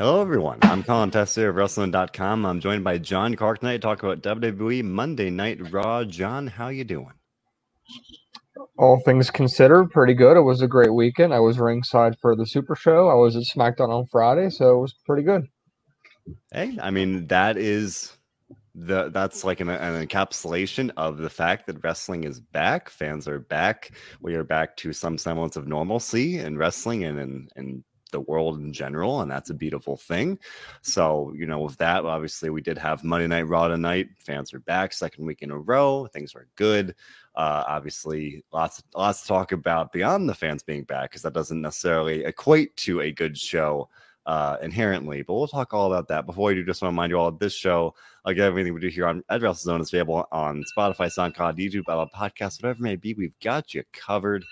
Hello, everyone. I'm Colin Tester of Wrestling.com. I'm joined by John Clark tonight to talk about WWE Monday Night Raw. John, how you doing? All things considered, pretty good. It was a great weekend. I was ringside for the Super Show. I was at SmackDown on Friday, so it was pretty good. Hey, I mean that is the that's like an, an, encapsulation of the fact that wrestling is back. Fans are back. We are back to some semblance of normalcy in wrestling and in, in the world in general, and that's a beautiful thing. So, you know, with that, obviously, we did have Monday Night Raw tonight. Fans are back, second week in a row. Things are good. Uh, obviously, lots lots to talk about beyond the fans being back because that doesn't necessarily equate to a good show uh, inherently. But we'll talk all about that. Before we do, just want to remind you all of this show, like everything we do here on Ed Zone, is available on Spotify, SoundCloud, YouTube, Apple Podcasts, whatever it may be. We've got you covered.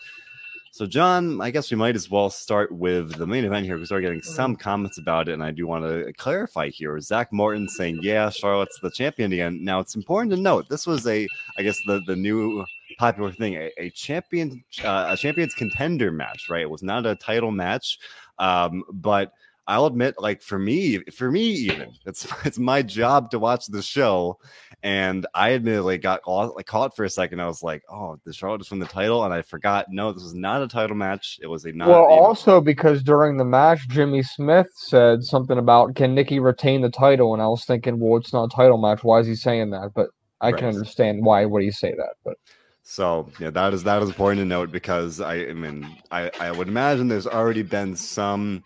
So, John, I guess we might as well start with the main event here because we're getting some mm-hmm. comments about it, and I do want to clarify here. Zach Morton saying, "Yeah, Charlotte's the champion again." Now, it's important to note this was a, I guess, the the new popular thing, a, a champion, uh, a champions contender match, right? It was not a title match, um, but I'll admit, like for me, for me, even it's it's my job to watch the show, and I admittedly got like caught for a second. I was like, "Oh, the Charlotte just won the title," and I forgot. No, this was not a title match. It was a not. Well, also because during the match, Jimmy Smith said something about can Nikki retain the title, and I was thinking, well, it's not a title match. Why is he saying that? But I right. can understand why would he say that, but. So yeah, that is that is important to note because I, I mean I, I would imagine there's already been some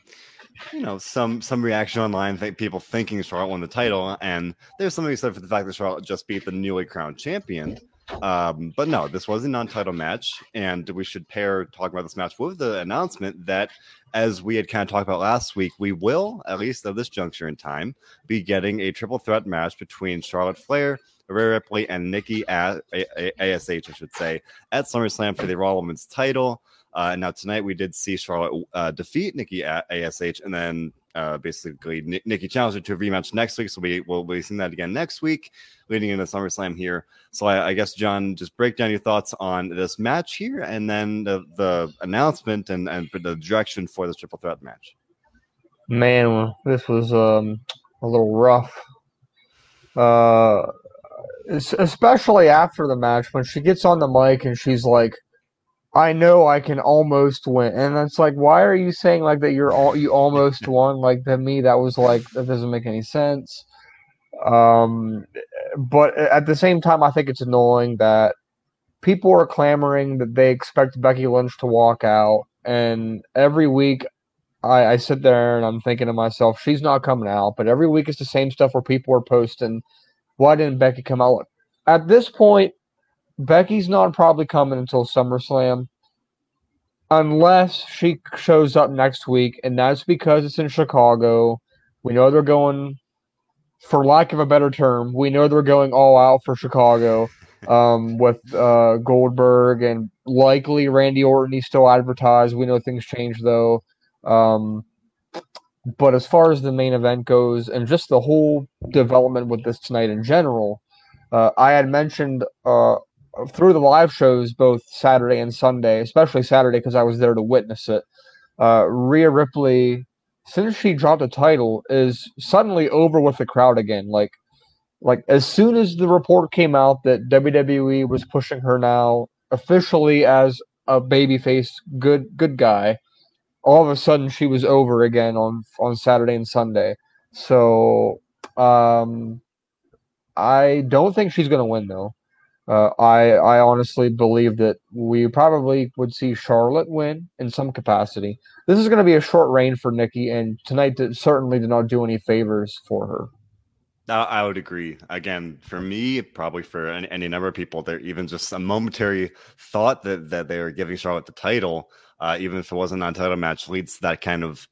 you know some some reaction online think people thinking charlotte won the title and there's something said for the fact that charlotte just beat the newly crowned champion um, but no this was a non-title match and we should pair talking about this match with the announcement that as we had kind of talked about last week we will at least at this juncture in time be getting a triple threat match between charlotte flair Rhea Ripley and Nikki at ASH, I should say, at SummerSlam for the Raw Women's title. Uh, now tonight we did see Charlotte uh, defeat Nikki at ASH, and then uh, basically Nick, Nikki challenged her to a rematch next week. So we will be seeing that again next week, leading into SummerSlam here. So I, I, guess John, just break down your thoughts on this match here, and then the, the announcement and and the direction for this triple threat match. Man, this was um, a little rough. Uh, especially after the match when she gets on the mic and she's like I know I can almost win, and it's like, why are you saying like that? You're all you almost won. Like to me, that was like that doesn't make any sense. Um, but at the same time, I think it's annoying that people are clamoring that they expect Becky Lynch to walk out, and every week I, I sit there and I'm thinking to myself, she's not coming out. But every week it's the same stuff where people are posting, why didn't Becky come out? At this point, Becky's not probably coming until SummerSlam, unless she shows up next week, and that's because it's in Chicago. We know they're going, for lack of a better term, we know they're going all out for Chicago um, with uh, Goldberg and likely Randy Orton. He's still advertised. We know things change though. Um, but as far as the main event goes, and just the whole development with this tonight in general, uh, I had mentioned uh, through the live shows both Saturday and Sunday, especially Saturday because I was there to witness it. Uh, Rhea Ripley, since she dropped the title, is suddenly over with the crowd again. Like, like as soon as the report came out that WWE was pushing her now officially as a babyface good good guy, all of a sudden she was over again on on Saturday and Sunday. So um, I don't think she's to win though. Uh, I I honestly believe that we probably would see Charlotte win in some capacity. This is going to be a short reign for Nikki, and tonight did, certainly did not do any favors for her. I would agree. Again, for me, probably for any, any, number of people, there even just a momentary thought that that they were giving Charlotte the title, uh, even if it wasn't a title match, leads to that kind of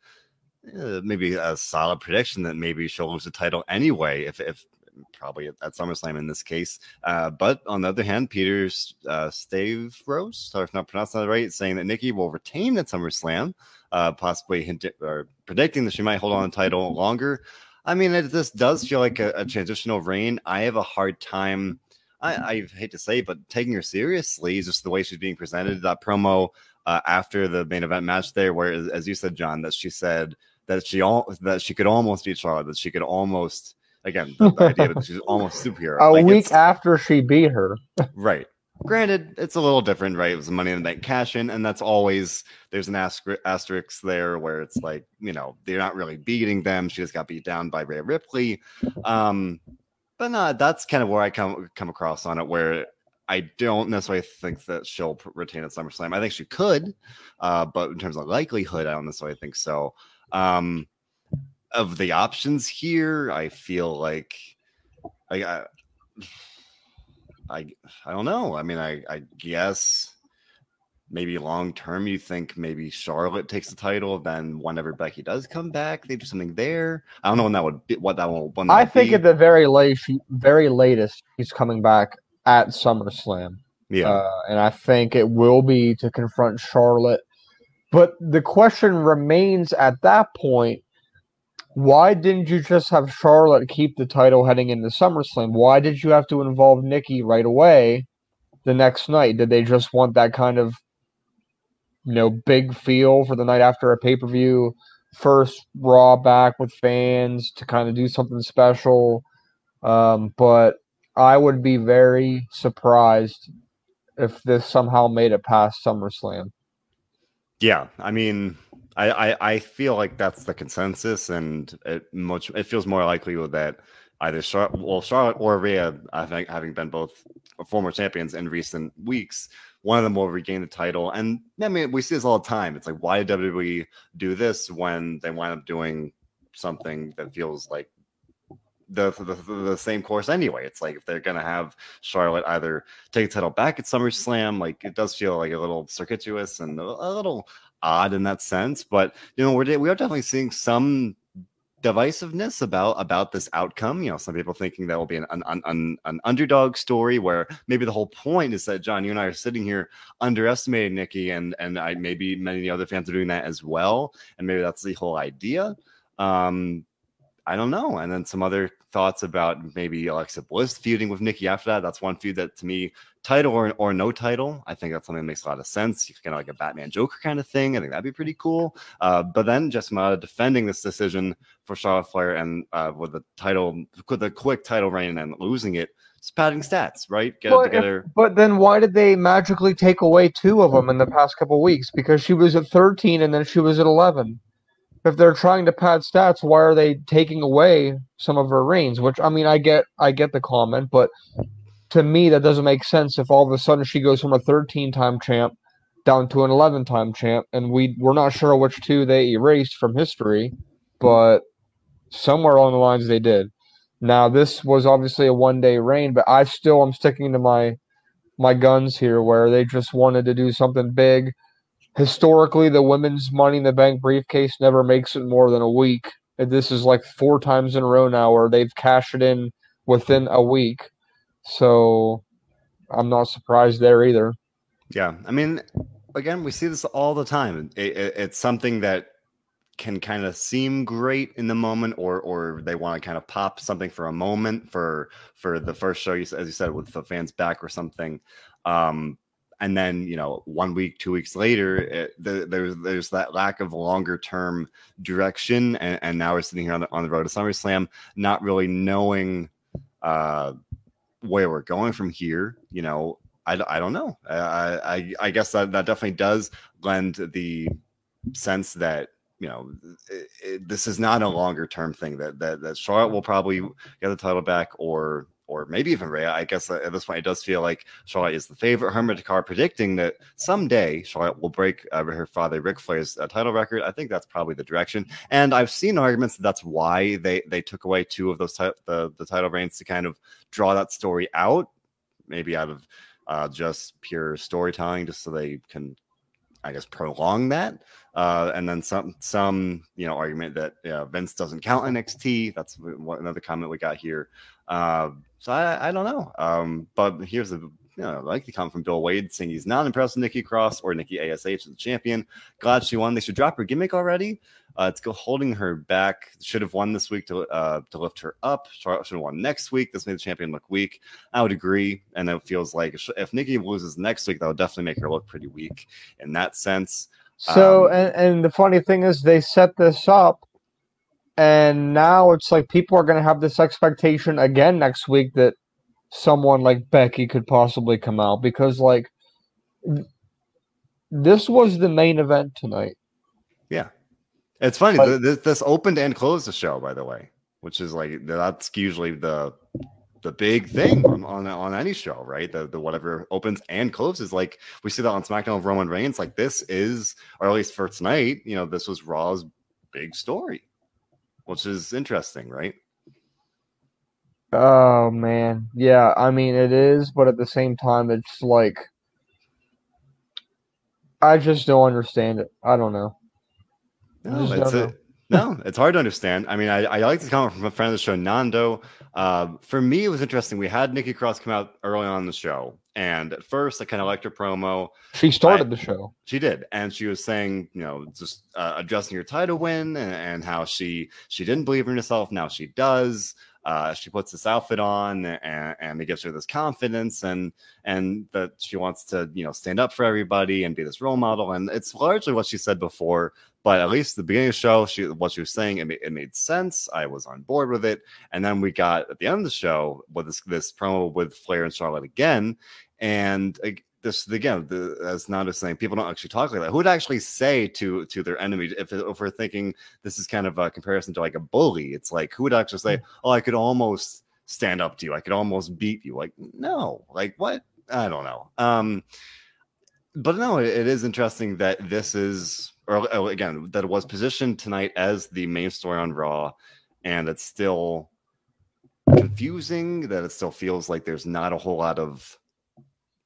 uh, maybe a solid prediction that maybe she'll lose the title anyway if if probably at, at SummerSlam in this case. Uh, but on the other hand, Peter uh, Stavros, sorry if not pronouncing that right, saying that Nikki will retain at SummerSlam, uh, possibly hinting or predicting that she might hold on the title longer. I mean, it, this does feel like a, a transitional reign. I have a hard time. I, I, hate to say, but taking her seriously, is just the way she's being presented. That promo uh, after the main event match there, where, as you said, John, that she said that she all that she could almost beat Charlotte, that she could almost again the, the idea that she's almost superhero. A Like, week after she beat her. right. Granted, it's a little different, right? It was Money in the Bank cash in, and that's always there's an aster- asterisk there where it's like you know they're not really beating them. She just got beat down by Rhea Ripley. Um, but no, that's kind of where I come come across on it, where I don't necessarily think that she'll retain at SummerSlam. I think she could, uh, but in terms of likelihood, I don't necessarily think so. Um, of the options here, I feel like I, I I don't know. I mean, I I guess maybe long term you think maybe Charlotte takes the title, then whenever Becky does come back, they do something there. I don't know when that would be. What that will. I think be. at the very late, very latest, she's coming back at SummerSlam. yeah. Uh, and I think it will be to confront Charlotte. But the question remains at that point why didn't you just have Charlotte keep the title heading into SummerSlam? Why did you have to involve Nikki right away the next night? Did they just want that kind of you know big feel for the night after a pay per view? First Raw back with fans to kind of do something special. Um, but I would be very surprised if this somehow made it past SummerSlam. Yeah, I mean, I, I I feel like that's the consensus, and it much it feels more likely that either Charlotte, well, Charlotte or Rhea, I think, having been both former champions in recent weeks, one of them will regain the title. And I mean, we see this all the time. It's like, why did WWE do this when they wind up doing something that feels like the, the the same course anyway. It's like if they're gonna have Charlotte either take the title back at SummerSlam, like it does feel like a little circuitous and a, a little odd in that sense. But you know, we're we are definitely seeing some divisiveness about about this outcome. You know, some people thinking that will be an an, an, an an underdog story where maybe the whole point is that John, you and I are sitting here underestimating Nikki, and and I maybe many of the other fans are doing that as well, and maybe that's the whole idea. Um, I don't know. And then some other thoughts about maybe Alexa Bliss feuding with Nikki after that. That's one feud that to me, title or, or no title, I think that's something that makes a lot of sense. Kind of like a Batman Joker kind of thing. I think that'd be pretty cool. Uh, but then Jessica defending this decision for Charlotte Flair and uh, with the title, with the quick title reign and losing it, it's padding stats, right? Get Well, it if- together. But then why did they magically take away two of them in the past couple weeks? Because she was at 13 and then she was at 11. If they're trying to pad stats, why are they taking away some of her reigns? Which I mean, I get, I get the comment, but to me that doesn't make sense. If all of a sudden she goes from a 13-time champ down to an 11-time champ, and we we're not sure which two they erased from history, but somewhere along the lines they did. Now this was obviously a one-day reign, but I still am sticking to my my guns here where they just wanted to do something big. Historically, the women's Money in the Bank briefcase never makes it more than a week. This is like four times in a row now where they've cashed it in within a week. So I'm not surprised there either. Yeah, I mean, again, we see this all the time. It, it, it's something that can kind of seem great in the moment, or or they want to kind of pop something for a moment for for the first show, you as you said, with the fans back or something. Um, and then you know, one week, two weeks later, it, the, there's there's that lack of longer term direction, and, and now we're sitting here on the on the road to SummerSlam, not really knowing uh, where we're going from here. You know, i, I don't know. I, I I guess that, that definitely does lend the sense that you know it, it, this is not a longer term thing. That that that Charlotte will probably get the title back, or or maybe even Rhea. I guess at this point it does feel like Charlotte is the favorite. Hermit Dakar predicting that someday Charlotte will break uh, her father Ric Flair's uh, title record. I think that's probably the direction. And I've seen arguments that that's why they they took away two of those the the title reigns to kind of draw that story out, maybe out of uh, just pure storytelling, just so they can, I guess, prolong that. Uh, and then some, some you know, argument that know, Vince doesn't count NXT. That's another comment we got here. Uh, so I, I don't know. Um, but here's the, you know, I like the comment from Bill Wade saying he's not impressed with Nikki Cross or Nikki Ash as the champion. Glad she won. They should drop her gimmick already. Uh, it's holding her back. Should have won this week to uh, to lift her up. Charlotte should have won next week. This made the champion look weak. I would agree, and it feels like if, if Nikki loses next week, that would definitely make her look pretty weak in that sense. So, Um, and, and the funny thing is, they set this up and now it's like people are going to have this expectation again next week that someone like Becky could possibly come out because like this was the main event tonight. Yeah, it's funny. But, this, this opened and closed the show, by the way, which is like that's usually the the big thing on, on, on any show, right? The the whatever opens and closes. Like we see that on SmackDown of Roman Reigns. Like this is, or at least for tonight, you know, this was Raw's big story, which is interesting, right? Oh man, yeah. I mean, it is, but at the same time, it's like I just don't understand it. I don't know. No, it's a, no, it's hard to understand. I mean, I, I like this comment from a friend of the show, Nando. Uh, for me, it was interesting. We had Nikki Cross come out early on the show, and at first, I kind of liked her promo. She started I, the show. She did, and she was saying, you know, just uh, addressing her title win and, and how she she didn't believe in herself. Now she does uh, she puts this outfit on and, and it gives her this confidence and and that she wants to you know stand up for everybody and be this role model and it's largely what she said before but at least the beginning of the show she what she was saying it made, it made sense i was on board with it and then we got at the end of the show with this this promo with flair and charlotte again and this again, the, as Nando saying, people don't actually talk like that. Who would actually say to to their enemy if, if we're thinking this is kind of a comparison to like a bully? It's like who would actually say, hmm. "Oh, I could almost stand up to you. I could almost beat you." Like no, like what? I don't know. Um, but no, it, it is interesting that this is, or oh, again, that was positioned tonight as the main story on Raw, and it's still confusing. That it still feels like there's not a whole lot of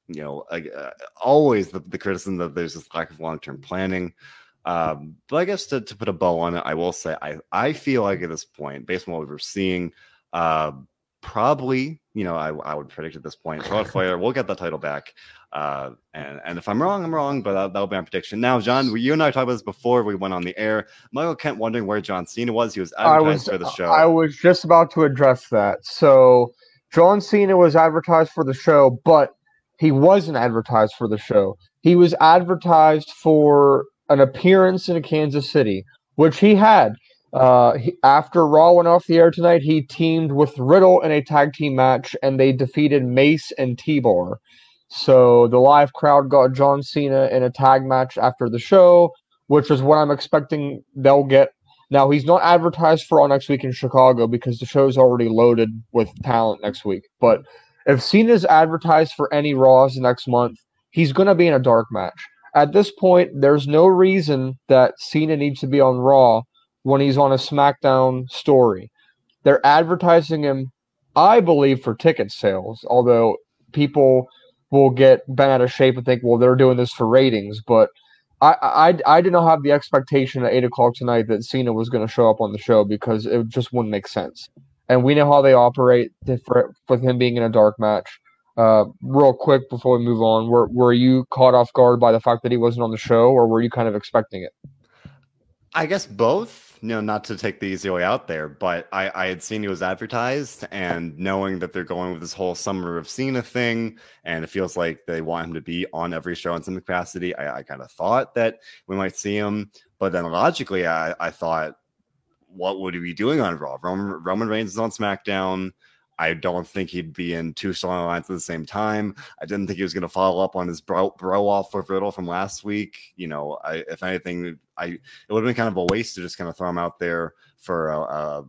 you know, uh, always the, the, criticism that there's this lack of long term planning. Um, but I guess to, to put a bow on it, I will say I, I feel like at this point, based on what we were seeing, uh, probably, you know, I, I would predict at this point, Charlotte Flair will get the title back. Uh, and, and if I'm wrong, I'm wrong, but that, will be my prediction. Now, John, you and I talked about this before we went on the air. Michael Kent wondering where John Cena was. He was advertised was, for the show. I was just about to address that. So, John Cena was advertised for the show, but he wasn't advertised for the show. He was advertised for an appearance in a Kansas City, which he had. Uh, he, after Raw went off the air tonight, he teamed with Riddle in a tag team match, and they defeated Mace and T-Bar. So the live crowd got John Cena in a tag match after the show, which is what I'm expecting they'll get. Now he's not advertised for all next week in Chicago because the show's already loaded with talent next week, but if Cena's advertised for any Raws next month, he's going to be in a dark match. At this point, there's no reason that Cena needs to be on Raw when he's on a SmackDown story. They're advertising him, I believe, for ticket sales, although people will get bent out of shape and think, well, they're doing this for ratings. But I, I, I did not have the expectation at 8 o'clock tonight that Cena was going to show up on the show because it just wouldn't make sense and we know how they operate for, with him being in a dark match. Uh, real quick before we move on, were were you caught off guard by the fact that he wasn't on the show, or were you kind of expecting it? I guess both. You know, not to take the easy way out there, but I, I had seen he was advertised, and knowing that they're going with this whole summer of Cena thing, and it feels like they want him to be on every show in some capacity, I, I kind of thought that we might see him. But then logically, I, I thought what would he be doing on Raw? Roman, Roman Reigns is on SmackDown. I don't think he'd be in two storylines at the same time. I didn't think he was going to follow up on his bro, bro off with Riddle from last week. You know, I, if anything, I it would have been kind of a waste to just kind of throw him out there for a, a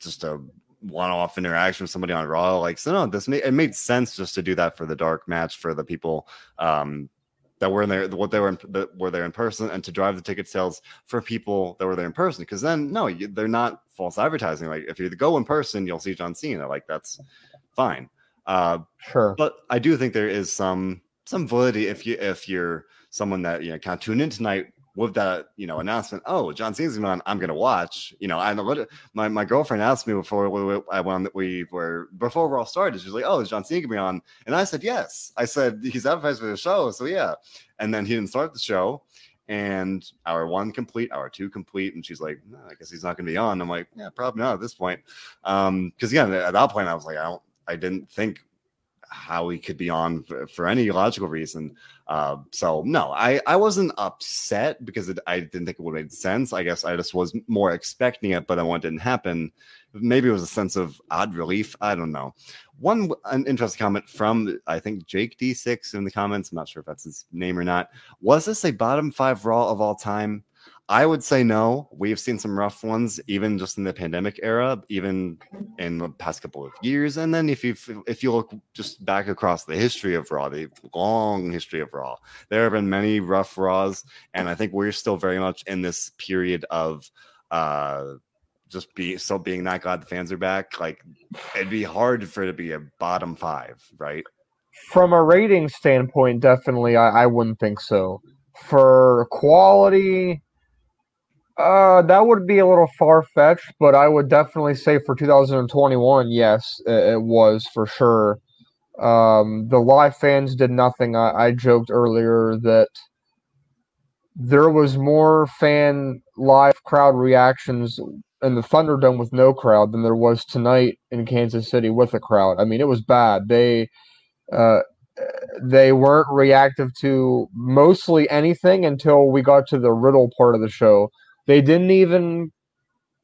just a one-off interaction with somebody on Raw. Like, so no, this made, it made sense just to do that for the dark match for the people um, that were in there, what they were in, that were there in person, and to drive the ticket sales for people that were there in person. Because then, no, you, they're not false advertising. Like if you go in person, you'll see John Cena. Like that's fine. Uh, sure. But I do think there is some some validity if you if you're someone that you know kind of tune in tonight with that you know announcement, oh, John Cena's on, I'm going to watch. You know, I know my my girlfriend asked me before we, I when we were before we all started. She's like, oh, is John Cena going to be on? And I said yes. I said he's advertised for the show, so yeah. And then he didn't start the show, and hour one complete, hour two complete, and she's like, no, I guess he's not going to be on. I'm like, yeah, probably not at this point. Um, because again, at that point, I was like, I don't, I didn't think how he could be on for, for any logical reason. Uh, so no, I I wasn't upset because it, I didn't think it would make sense. I guess I just was more expecting it, but then when it didn't happen, maybe it was a sense of odd relief. I don't know. One an interesting comment from I think Jake D6 in the comments. I'm not sure if that's his name or not. Was this a bottom five Raw of all time? I would say no. We've seen some rough ones, even just in the pandemic era, even in the past couple of years. And then if you if you look just back across the history of Raw, the long history of Raw, there have been many rough Raws, and I think we're still very much in this period of uh just be still being not glad the fans are back. Like it'd be hard for it to be a bottom five, right? From a rating standpoint, definitely, I, I wouldn't think so. For quality, uh, that would be a little far fetched, but I would definitely say for 2021, yes, it, was for sure. Um, the live fans did nothing. I, I joked earlier that there was more fan live crowd reactions in the Thunderdome with no crowd than there was tonight in Kansas City with a crowd. I mean, it was bad. They uh, they weren't reactive to mostly anything until we got to the Riddle part of the show. They didn't even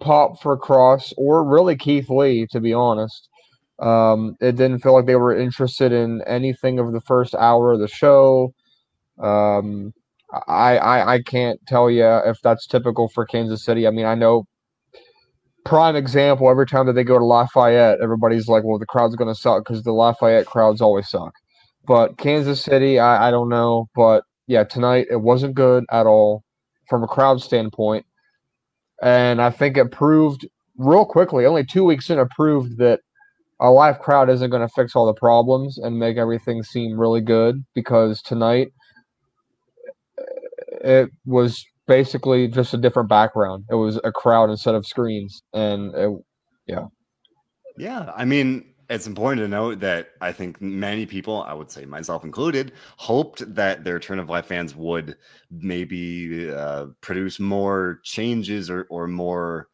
pop for Cross or really Keith Lee, to be honest. Um, it didn't feel like they were interested in anything of the first hour of the show. Um, I, I I can't tell you if that's typical for Kansas City. I mean, I know prime example. Every time that they go to Lafayette, everybody's like, "Well, the crowd's going to suck because the Lafayette crowds always suck." But Kansas City, I, I don't know, but yeah, tonight it wasn't good at all from a crowd standpoint. And I think it proved real quickly, only two weeks in, it proved that a live crowd isn't going to fix all the problems and make everything seem really good because tonight eh, it was basically just a different background. It was a crowd instead of screens. And it, yeah. Yeah. I mean, it's important to note that I think many people, I would say myself included, hoped that their Turn of Life fans would maybe uh, produce more changes or, or more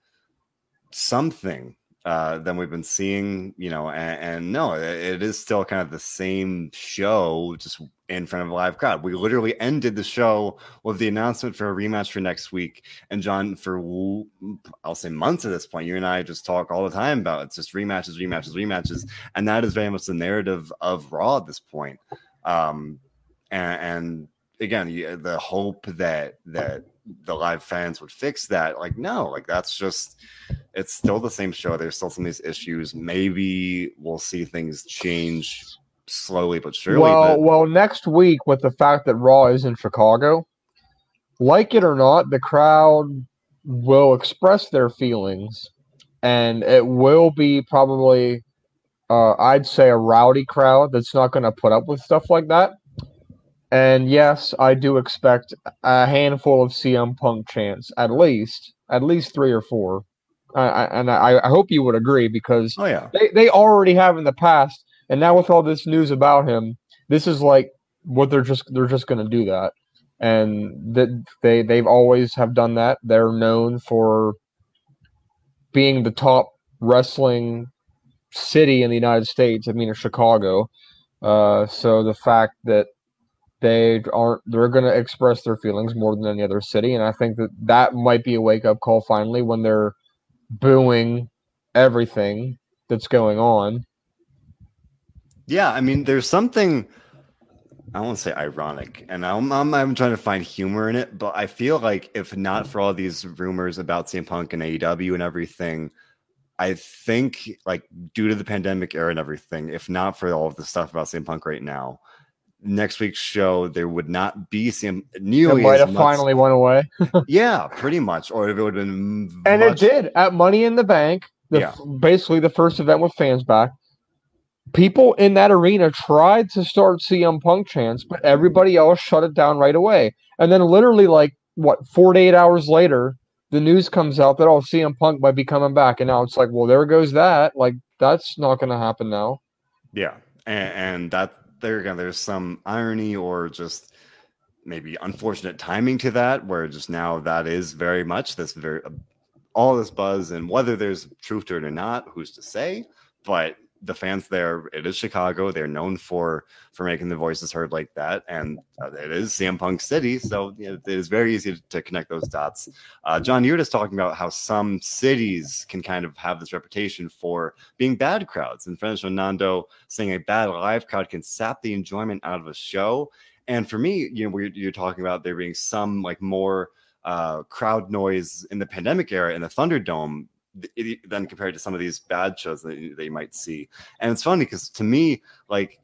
something uh, than we've been seeing, you know, and, and, no, it is still kind of the same show, just in front of a live crowd. We literally ended the show with the announcement for a rematch for next week. And John, for I'll say months at this point, you and I just talk all the time about it's just rematches, rematches, rematches, and that is very much the narrative of Raw at this point. Um, and, and again, the hope that that the live fans would fix that. Like, no, like that's just it's still the same show. There's still some of these issues. Maybe we'll see things change slowly but surely. Well, but... well, next week with the fact that Raw is in Chicago, like it or not, the crowd will express their feelings, and it will be probably, uh, I'd say, a rowdy crowd that's not going to put up with stuff like that. And yes, I do expect a handful of CM Punk chants, at least, at least three or four. Uh, and I, I hope you would agree because oh, yeah. they, they already have in the past, and now with all this news about him, this is like what they're just they're just going to do that, and that they they've always have done that. They're known for being the top wrestling city in the United States. I mean, Chicago. Uh, so the fact that they aren't they're going to express their feelings more than any other city and i think that that might be a wake up call finally when they're booing everything that's going on. Yeah i mean there's something i won't say ironic and I'm, I'm, I'm trying to find humor in it but i feel like if not for all these rumors about CM Punk and AEW and everything I think like due to the pandemic era and everything, if not for all of the stuff about CM Punk right now, next week's show there would not be some nearly. It might have much, finally went away. yeah, pretty much. Or if it would have been, and much, it did at Money in the Bank. The, yeah. basically the first event with fans back. People in that arena tried to start CM Punk chants, but everybody else shut it down right away. And then, literally, like what, 48 hours later, the news comes out that oh, CM Punk might be coming back, and now it's like, well, there goes that. Like that's not going to happen now. Yeah, and, and that there again, there's some irony or just maybe unfortunate timing to that, where just now that is very much this very uh, all this buzz, and whether there's truth to it or not, who's to say? But the fans there, it is Chicago. They're known for for making the voices heard like that, and uh, it is CM Punk City, so you know, it is very easy to, connect those dots. Uh, John, you were just talking about how some cities can kind of have this reputation for being bad crowds, and French Nando saying a bad live crowd can sap the enjoyment out of a show. And for me, you know, you're talking about there being some like more uh, crowd noise in the pandemic era in the Thunderdome than compared to some of these bad shows that, you might see. And it's funny because to me, like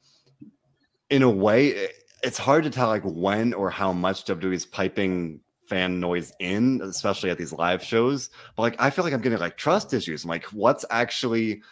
in a way, it's hard to tell like when or how much WWE is piping fan noise in, especially at these live shows. But like I feel like I'm getting like trust issues. I'm like, what's actually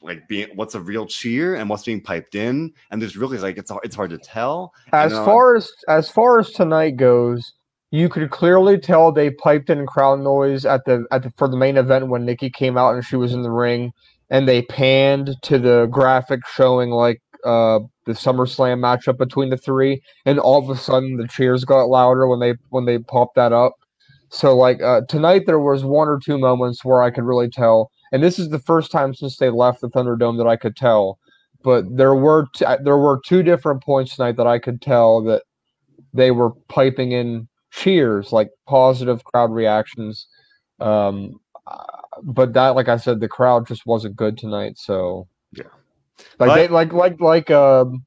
like being what's a real cheer and what's being piped in? And there's really like it's it's hard to tell. As and, uh, far as as far as tonight goes, you could clearly tell they piped in crowd noise at the at the for the main event when Nikki came out and she was in the ring, and they panned to the graphic showing like uh, the SummerSlam matchup between the three, and all of a sudden the cheers got louder when they when they popped that up. So like uh, tonight there was one or two moments where I could really tell, and this is the first time since they left the Thunderdome that I could tell. But there were t- there were two different points tonight that I could tell that they were piping in cheers, like positive crowd reactions. Um, but that, like I said, the crowd just wasn't good tonight. So yeah, like they, like like like um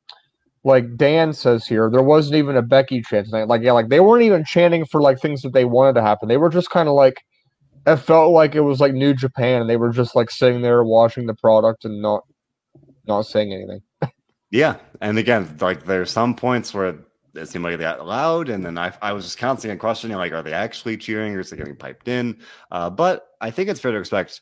like Dan says here, there wasn't even a Becky chant tonight. Like yeah, like they weren't even chanting for like things that they wanted to happen. They were just kind of like it felt like it was like New Japan, and they were just like sitting there watching the product and not not saying anything. yeah, and again, like there's some points where it seemed like they got loud, and then I, I was just constantly questioning like, are they actually cheering or is it getting piped in? Uh, but I think it's fair to expect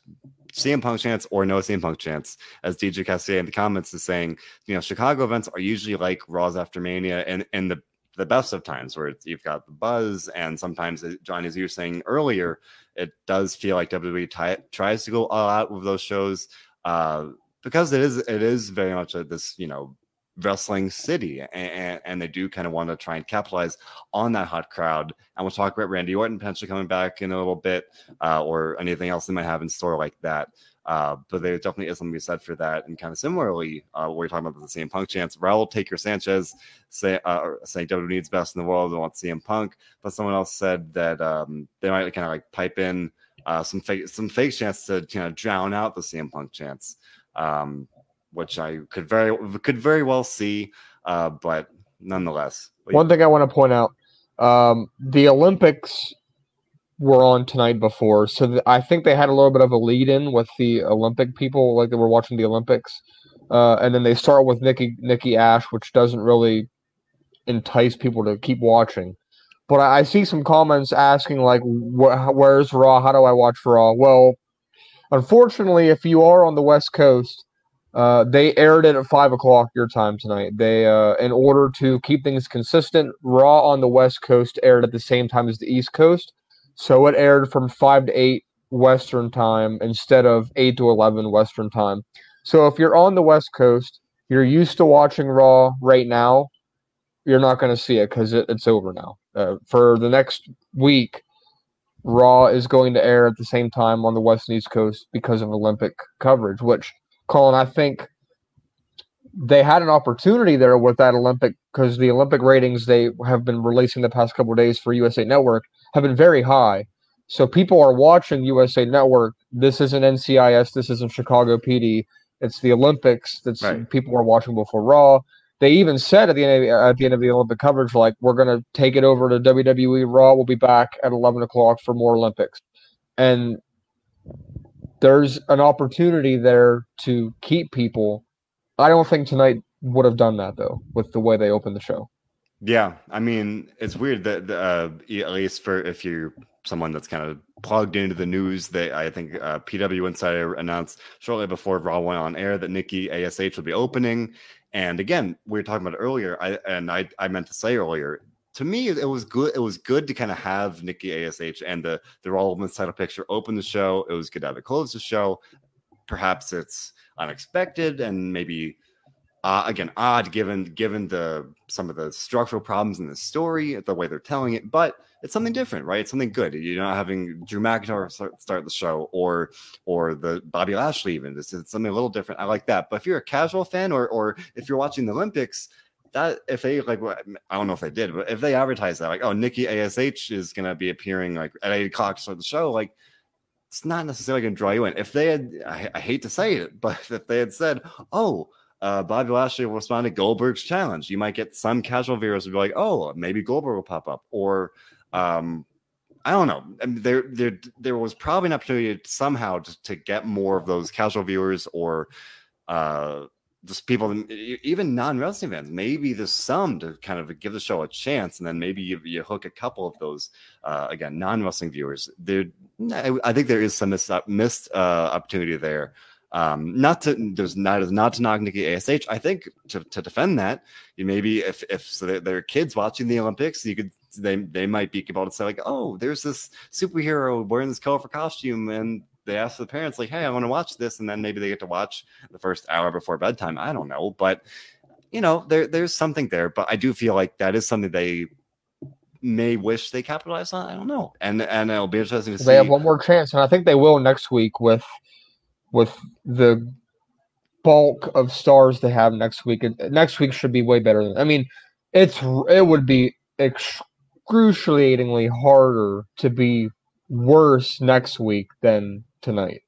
CM Punk chance or no CM Punk chance, as DJ Cassier in the comments is saying, you know, Chicago events are usually like Raws after Mania, and and the the best of times where you've got the buzz, and sometimes, John, as you were saying earlier, it does feel like WWE t- tries to go all out with those shows. Uh, because it is it is very much a, this you know wrestling city and, and they do kind of want to try and capitalize on that hot crowd. And we'll talk about randy orton potentially coming back in a little bit uh, or anything else they might have in store like that. Uh, but there definitely is something to be said for that and kind of similarly uh, we're talking about the CM Punk chance Raul Taker Sanchez say uh, saying WWE needs best in the world and wants CM Punk but someone else said that um, they might kind of like pipe in uh, some fake some fake chance to you know drown out the CM Punk chance. Um, which I could very could very well see. Uh, but nonetheless, one thing I want to point out: um, the Olympics were on tonight before, so th- I think they had a little bit of a lead in with the Olympic people, like they were watching the Olympics, uh, and then they start with Nikki Nikki Ash, which doesn't really entice people to keep watching. But I, I see some comments asking like, wh- "Where's Raw? How do I watch Raw?" Well, unfortunately, if you are on the West Coast, uh, they aired it at five o'clock your time tonight. They, uh, in order to keep things consistent, Raw on the West Coast aired at the same time as the East Coast, so it aired from five to eight Western time instead of eight to eleven Western time. So if you're on the West Coast, you're used to watching Raw right now. You're not going to see it because it, it's over now. Uh, for the next week, Raw is going to air at the same time on the West and East Coast because of Olympic coverage, which Colin, I think they had an opportunity there with that Olympic because the Olympic ratings they have been releasing the past couple days for USA Network have been very high. So people are watching USA Network. This isn't NCIS. This isn't Chicago PD. It's the Olympics. That's right. people are watching before Raw. They even said at the end of the, at the end of the Olympic coverage, like we're gonna take it over to WWE Raw. We'll be back at eleven o'clock for more Olympics. And there's an opportunity there to keep people. I don't think tonight would have done that though, with the way they opened the show. Yeah, I mean, it's weird that uh, at least for if you're someone that's kind of plugged into the news, that I think uh, PW Insider announced shortly before Raw went on air that Nikki Ash will be opening. And again, we were talking about earlier, I and I, I meant to say earlier, to me, it was good. It was good to kind of have Nikki Ash and the the Raw Women's title picture open the show. It was good to have it close the show. Perhaps it's unexpected and maybe uh, again odd given given the some of the structural problems in the story, the way they're telling it, but it's something different, right? It's something good. You're not having Drew McIntyre start, the show or or the Bobby Lashley even. It's, it's something a little different. I like that. But if you're a casual fan or or if you're watching the Olympics, that if they like I don't know if they did, but if they advertise that like oh Nikki Ash is gonna be appearing like at eight o'clock start the show, like it's not necessarily gonna draw you in. If they had, I, I hate to say it, but if they had said, oh. Uh, Bobby Lashley will respond to Goldberg's challenge. You might get some casual viewers who be like, "Oh, maybe Goldberg will pop up," or um, I don't know. I mean, there, there, there was probably an opportunity somehow to, to get more of those casual viewers or uh, just people, even non wrestling fans. Maybe there's some to kind of give the show a chance, and then maybe you, you hook a couple of those uh, again non wrestling viewers. There, I, think there is some missed, missed uh, opportunity there. Um, not to there's not not to knock Nikki Ash. I think to, to defend that, you maybe if if so there are kids watching the Olympics, you could they they might be able to say like, oh, there's this superhero wearing this colorful costume, and they ask the parents like, hey, I want to watch this, and then maybe they get to watch the first hour before bedtime. I don't know, but you know, there there's something there. But I do feel like that is something they may wish they capitalized on. I don't know, and and it'll be interesting to they see. They have one more chance, and I think they will next week with with the bulk of stars they have next week. Next week should be way better. Than, I mean, it's it would be excruciatingly harder to be worse next week than tonight.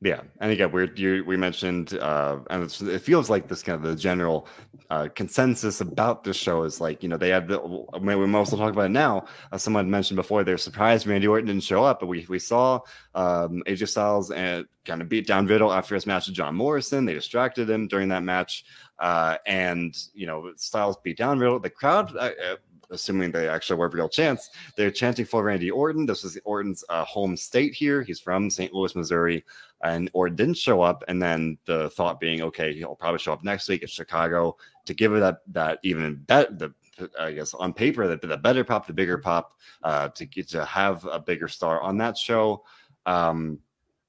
Yeah, and again, we we mentioned, uh, and it feels like this kind of the general uh, consensus about this show is like you know they have the I mean, we mostly talk about it now. Uh, someone mentioned before they're surprised Randy Orton didn't show up, but we we saw um, AJ Styles and kind of beat down Riddle after his match with John Morrison. They distracted him during that match, uh, and you know Styles beat down Riddle. The crowd uh, uh, assuming they actually were real chance, they're chanting for Randy Orton. This is Orton's uh, home state here. He's from St. Louis, Missouri, and Orton didn't show up. And then the thought being, okay, he'll probably show up next week at Chicago to give it that that even bet the I guess on paper the, the better pop, the bigger pop, uh, to get to have a bigger star on that show, um,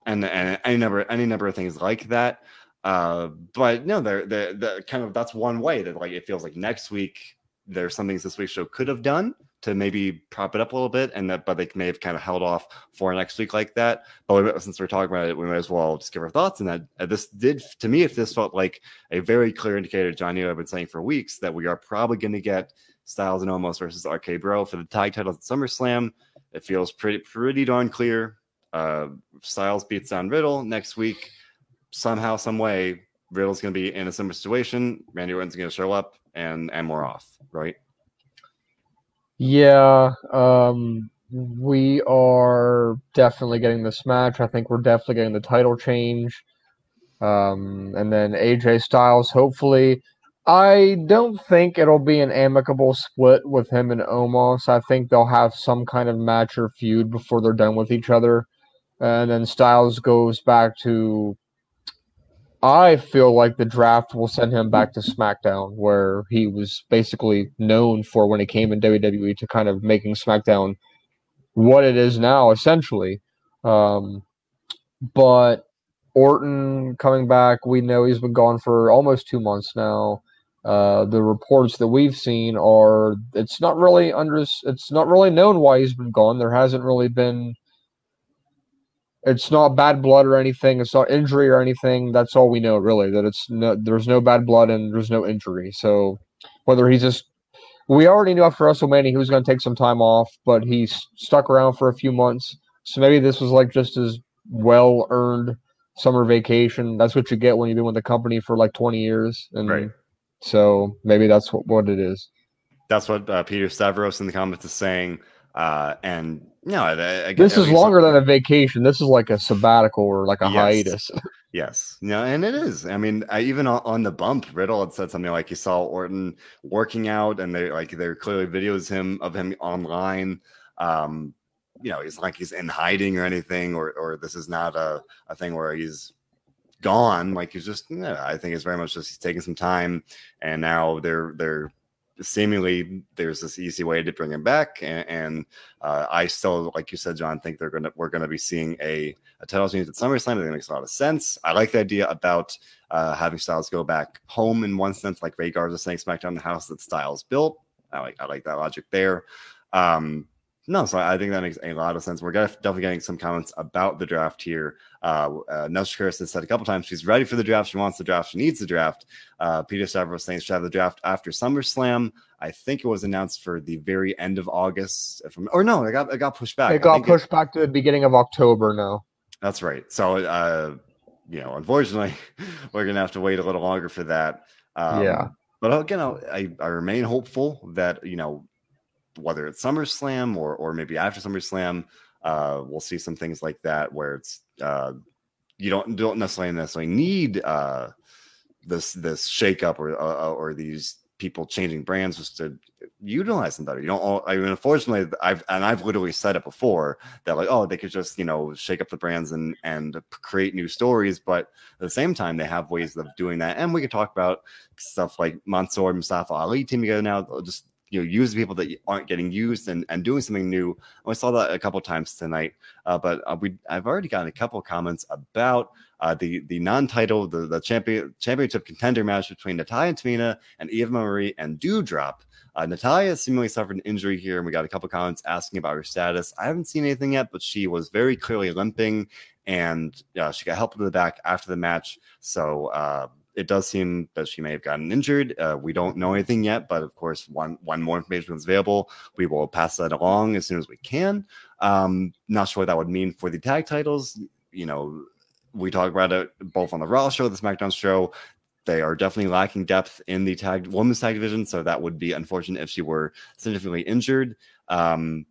and and any number any number of things like that. Uh, but no, they're, they're, they're kind of that's one way that like it feels like next week there's some things this week's show could have done to maybe prop it up a little bit, and that but they may have kind of held off for next week like that. But since we're talking about it, we might as well just give our thoughts. And that uh, this did to me, if this felt like a very clear indicator, Johnny, I've been saying for weeks that we are probably going to get Styles and Omos versus RK Bro for the tag titles at SummerSlam. It feels pretty pretty darn clear. Uh, Styles beats down Riddle next week. Somehow, some way, Riddle's going to be in a similar situation. Randy Orton's going to show up, and and we're off, right? Yeah, um, we are definitely getting this match. I think we're definitely getting the title change. Um, and then AJ Styles, hopefully. I don't think it'll be an amicable split with him and Omos. I think they'll have some kind of match or feud before they're done with each other. And then Styles goes back to I feel like the draft will send him back to SmackDown, where he was basically known for when he came in WWE to kind of making SmackDown what it is now, essentially. Um, but Orton coming back, we know he's been gone for almost two months now. Uh, the reports that we've seen are it's not really under it's not really known why he's been gone. There hasn't really been it's not bad blood or anything. It's not injury or anything. That's all we know, really. That it's no, there's no bad blood and there's no injury. So whether he's just, we already knew after WrestleMania he was going to take some time off, but he's stuck around for a few months. So maybe this was like just his well earned summer vacation. That's what you get when you've been with the company for like 20 years. And right. so maybe that's what, what it is. That's what uh, Peter Stavros in the comments is saying. Uh, and no, I, I, this is longer than a vacation. This is like a sabbatical or like a yes. hiatus. yes, no, and it is. I mean, I, even on, on, the bump, Riddle had said something like he saw Orton working out, and they like there clearly videos him of him online. Um, you know, he's like he's in hiding or anything, or or this is not a, a thing where he's gone. Like he's just, I think it's very much just he's taking some time, and now they're they're seemingly there's this easy way to bring him back, and, and uh, I still, like you said, John, think they're gonna we're gonna be seeing a a title change at SummerSlam. I think it makes a lot of sense. I like the idea about uh, having Styles go back home in one sense, like Ray Garza saying SmackDown, the house that Styles built. I like I like that logic there. Um, no, so I think that makes a lot of sense. We're definitely getting some comments about the draft here. Uh, uh, Nelson has said a couple times she's ready for the draft. She wants the draft. She needs the draft. Uh, Peter Stavros saying she have the draft after SummerSlam. I think it was announced for the very end of August. From, or no, it got it got pushed back. It got pushed it, back to the beginning of October now. That's right. So, uh, you know, unfortunately, we're gonna have to wait a little longer for that. Um, yeah. But again, I, I remain hopeful that you know whether it's SummerSlam or or maybe after SummerSlam, uh, we'll see some things like that where it's uh, you don't don't necessarily necessarily need uh, this this shakeup or uh, or these people changing brands just to utilize them better. You don't. I mean, unfortunately, I've and I've literally said it before that like, oh, they could just you know shake up the brands and and create new stories, but at the same time, they have ways of doing that. And we could talk about stuff like Mansoor Mustafa Ali team together now, just you know use people that aren't getting used and, and doing something new. And we saw that a couple times tonight. Uh, but uh, we I've already gotten a couple comments about uh, the the non-title the the champion championship contender match between Natalya and Tamina and Eva Marie and Doudrop. Uh, Natalya seemingly suffered an injury here, and we got a couple comments asking about her status. I haven't seen anything yet, but she was very clearly limping, and uh, she got help to the back after the match. So uh, it does seem that she may have gotten injured. Uh, we don't know anything yet, but of course, one one more information is available. We will pass that along as soon as we can. Um, not sure what that would mean for the tag titles. You know, we talk about it both on the Raw show, the SmackDown show. They are definitely lacking depth in the tag women's tag division, so that would be unfortunate if she were significantly injured. Um,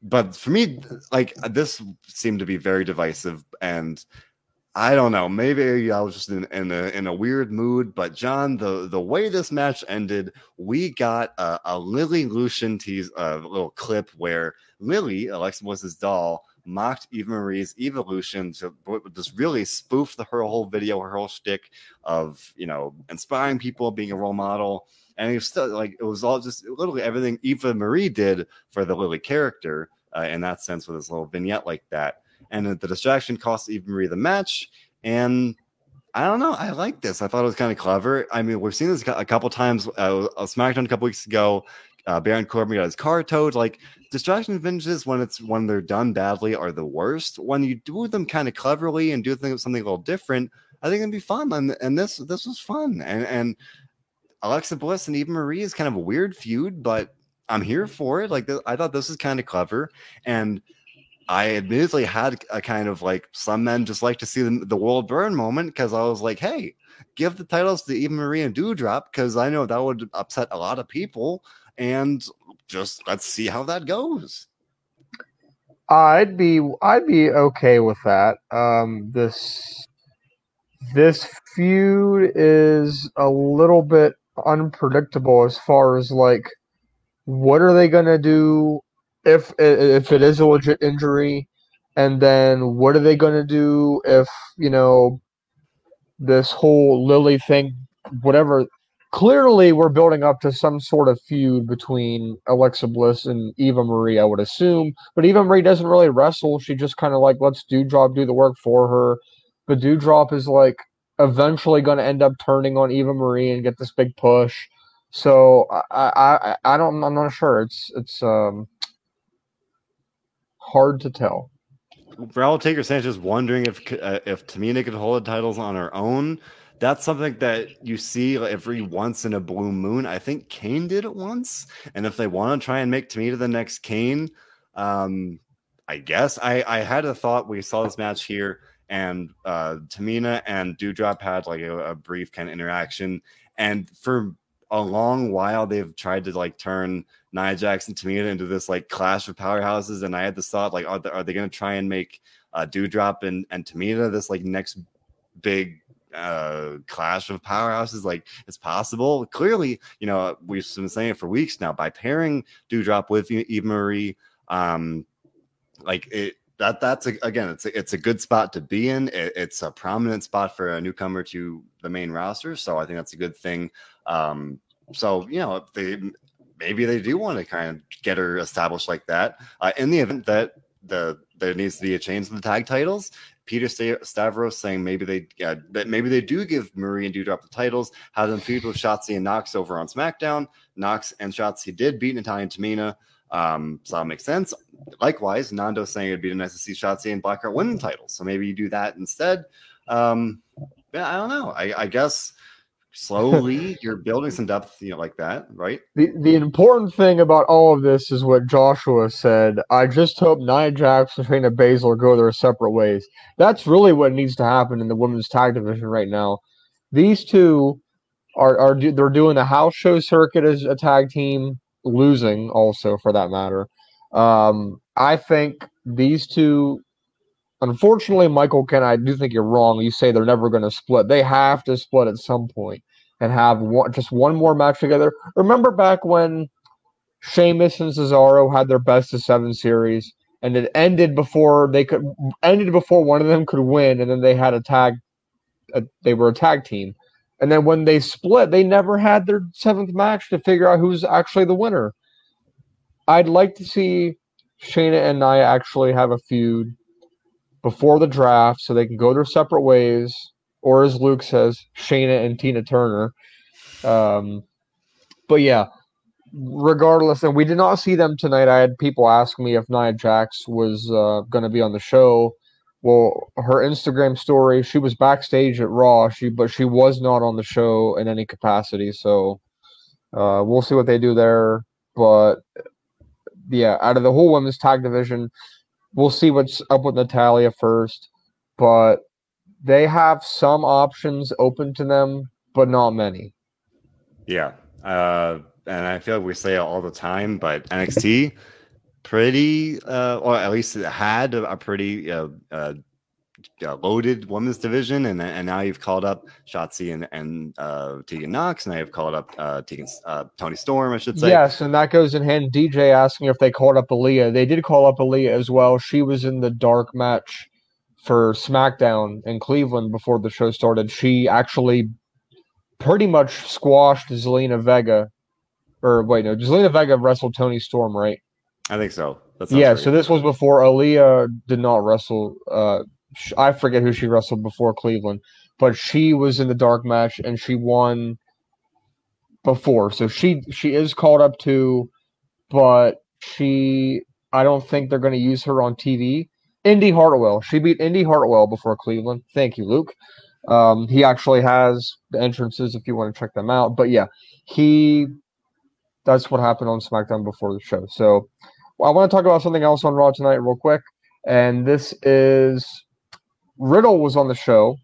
but for me, like this seemed to be very divisive, and I don't know. Maybe I was just in, in a in a weird mood. But John, the the way this match ended, we got a, a Lily Lucian tease, a little clip where Lily, Alexa Bliss's doll, mocked Eva Marie's evolution to just really spoof the, her whole video, her whole shtick of you know inspiring people, being a role model, and it was still like it was all just literally everything Eva Marie did for the Lily character uh, in that sense with this little vignette like that and the distraction cost Eva Marie the match. And I don't know. I like this. I thought it was kind of clever. I mean, we've seen this a couple times. Uh, SmackDown a couple weeks ago. Uh, Baron Corbin got his car towed. Like distraction finishes when it's when they're done badly are the worst. When you do them kind of cleverly and do something a little different, I think it'd be fun. And, and this this was fun. And and Alexa Bliss and Eva Marie is kind of a weird feud, but I'm here for it. Like I thought this was kind of clever. And I admittedly had a kind of like some men just like to see the, the world burn moment because I was like, hey, give the titles to Eva Marie and Doudrop because I know that would upset a lot of people, and just let's see how that goes. I'd be I'd be okay with that. Um, this this feud is a little bit unpredictable as far as like what are they gonna do if if it is a legit injury, and then what are they going to do if you know this whole Lily thing, whatever. Clearly, we're building up to some sort of feud between Alexa Bliss and Eva Marie, I would assume. But Eva Marie doesn't really wrestle. She just kind of like lets Doudrop do the work for her. But Doudrop is like eventually going to end up turning on Eva Marie and get this big push. So I, I, I don't, I'm not sure. It's, it's, um, hard to tell. Raul Taker Sanchez wondering if uh, if Tamina could hold the titles on her own. That's something that you see every once in a blue moon. I think Kane did it once, and if they want to try and make Tamina the next Kane, um, I guess I I had a thought. We saw this match here, and uh, Tamina and Doudrop had like a, a brief kind of interaction, and for a long while they've tried to like turn Nia Jackson Tamina into this like clash of powerhouses, and I had this thought like, are they, are they going to try and make uh, Doudrop and and Tamina this like next big uh clash of powerhouses? Like it's possible. Clearly you know we've been saying it for weeks now by pairing Doudrop with Eva Marie um like it that that's a, again it's a, it's a good spot to be in. It, it's a prominent spot for a newcomer to the main roster so i think that's a good thing. Um so you know they maybe they do want to kind of get her established like that. Uh, in the event that the there needs to be a change in the tag titles, Peter Stavros saying maybe they uh, that maybe they do give Marie and Doudrop the titles, have them feud with Shotzi and Nox over on SmackDown. Nox and Shotzi did beat Natalya and Tamina. Um, so that makes sense. Likewise, Nando saying it'd be nice to see Shotzi and Blackheart win the titles. So maybe you do that instead. Um, yeah, I don't know. I, I guess slowly you're building some depth, you know, like that, right? The the important thing about all of this is what Joshua said. I just hope Nia Jax and Shayna Baszler go their separate ways. That's really what needs to happen in the women's tag division right now. These two are are they're doing the house show circuit as a tag team, losing also for that matter. Um, I think these two Unfortunately, Michael Ken, I do think you're wrong. You say they're never going to split. They have to split at some point and have one, just one more match together. Remember back when Sheamus and Cesaro had their best of seven series, and it ended before they could ended before one of them could win, and then they had a tag. A, they were a tag team, and then when they split, they never had their seventh match to figure out who's actually the winner. I'd like to see Shayna and Nia actually have a feud before the draft so they can go their separate ways, or as Luke says, Shayna and Tina Turner. Um, but yeah, regardless, and we did not see them tonight. I had people ask me if Nia Jax was uh, going to be on the show. Well, her Instagram story, she was backstage at Raw, she but she was not on the show in any capacity. So uh, we'll see what they do there. But yeah, out of the whole women's tag division, we'll see what's up with Natalya first, but they have some options open to them, but not many. Yeah. Uh, and I feel like we say it all the time, but NXT pretty, uh, or at least it had a, pretty uh, uh, loaded women's division, and and now you've called up Shotzi and and uh, Tegan Nox, and I have called up uh, Tegan uh, Toni Storm, I should say. Yes, and that goes in hand. DJ asking if they called up Aliyah. They did call up Aliyah as well. She was in the dark match for SmackDown in Cleveland before the show started. She actually pretty much squashed Zelina Vega, or wait, no, Zelina Vega wrestled Toni Storm, right? I think so. Yeah, so this was before Aliyah did not wrestle uh, I forget who she wrestled before Cleveland, but she was in the dark match and she won before. So she she is called up to, but she I don't think they're going to use her on TV. Indi Hartwell, she beat Indi Hartwell before Cleveland. Thank you, Luke. Um, he actually has the entrances if you want to check them out. But yeah, he that's what happened on SmackDown before the show. So well, I want to talk about something else on Raw tonight, real quick. And this is Riddle was on the show.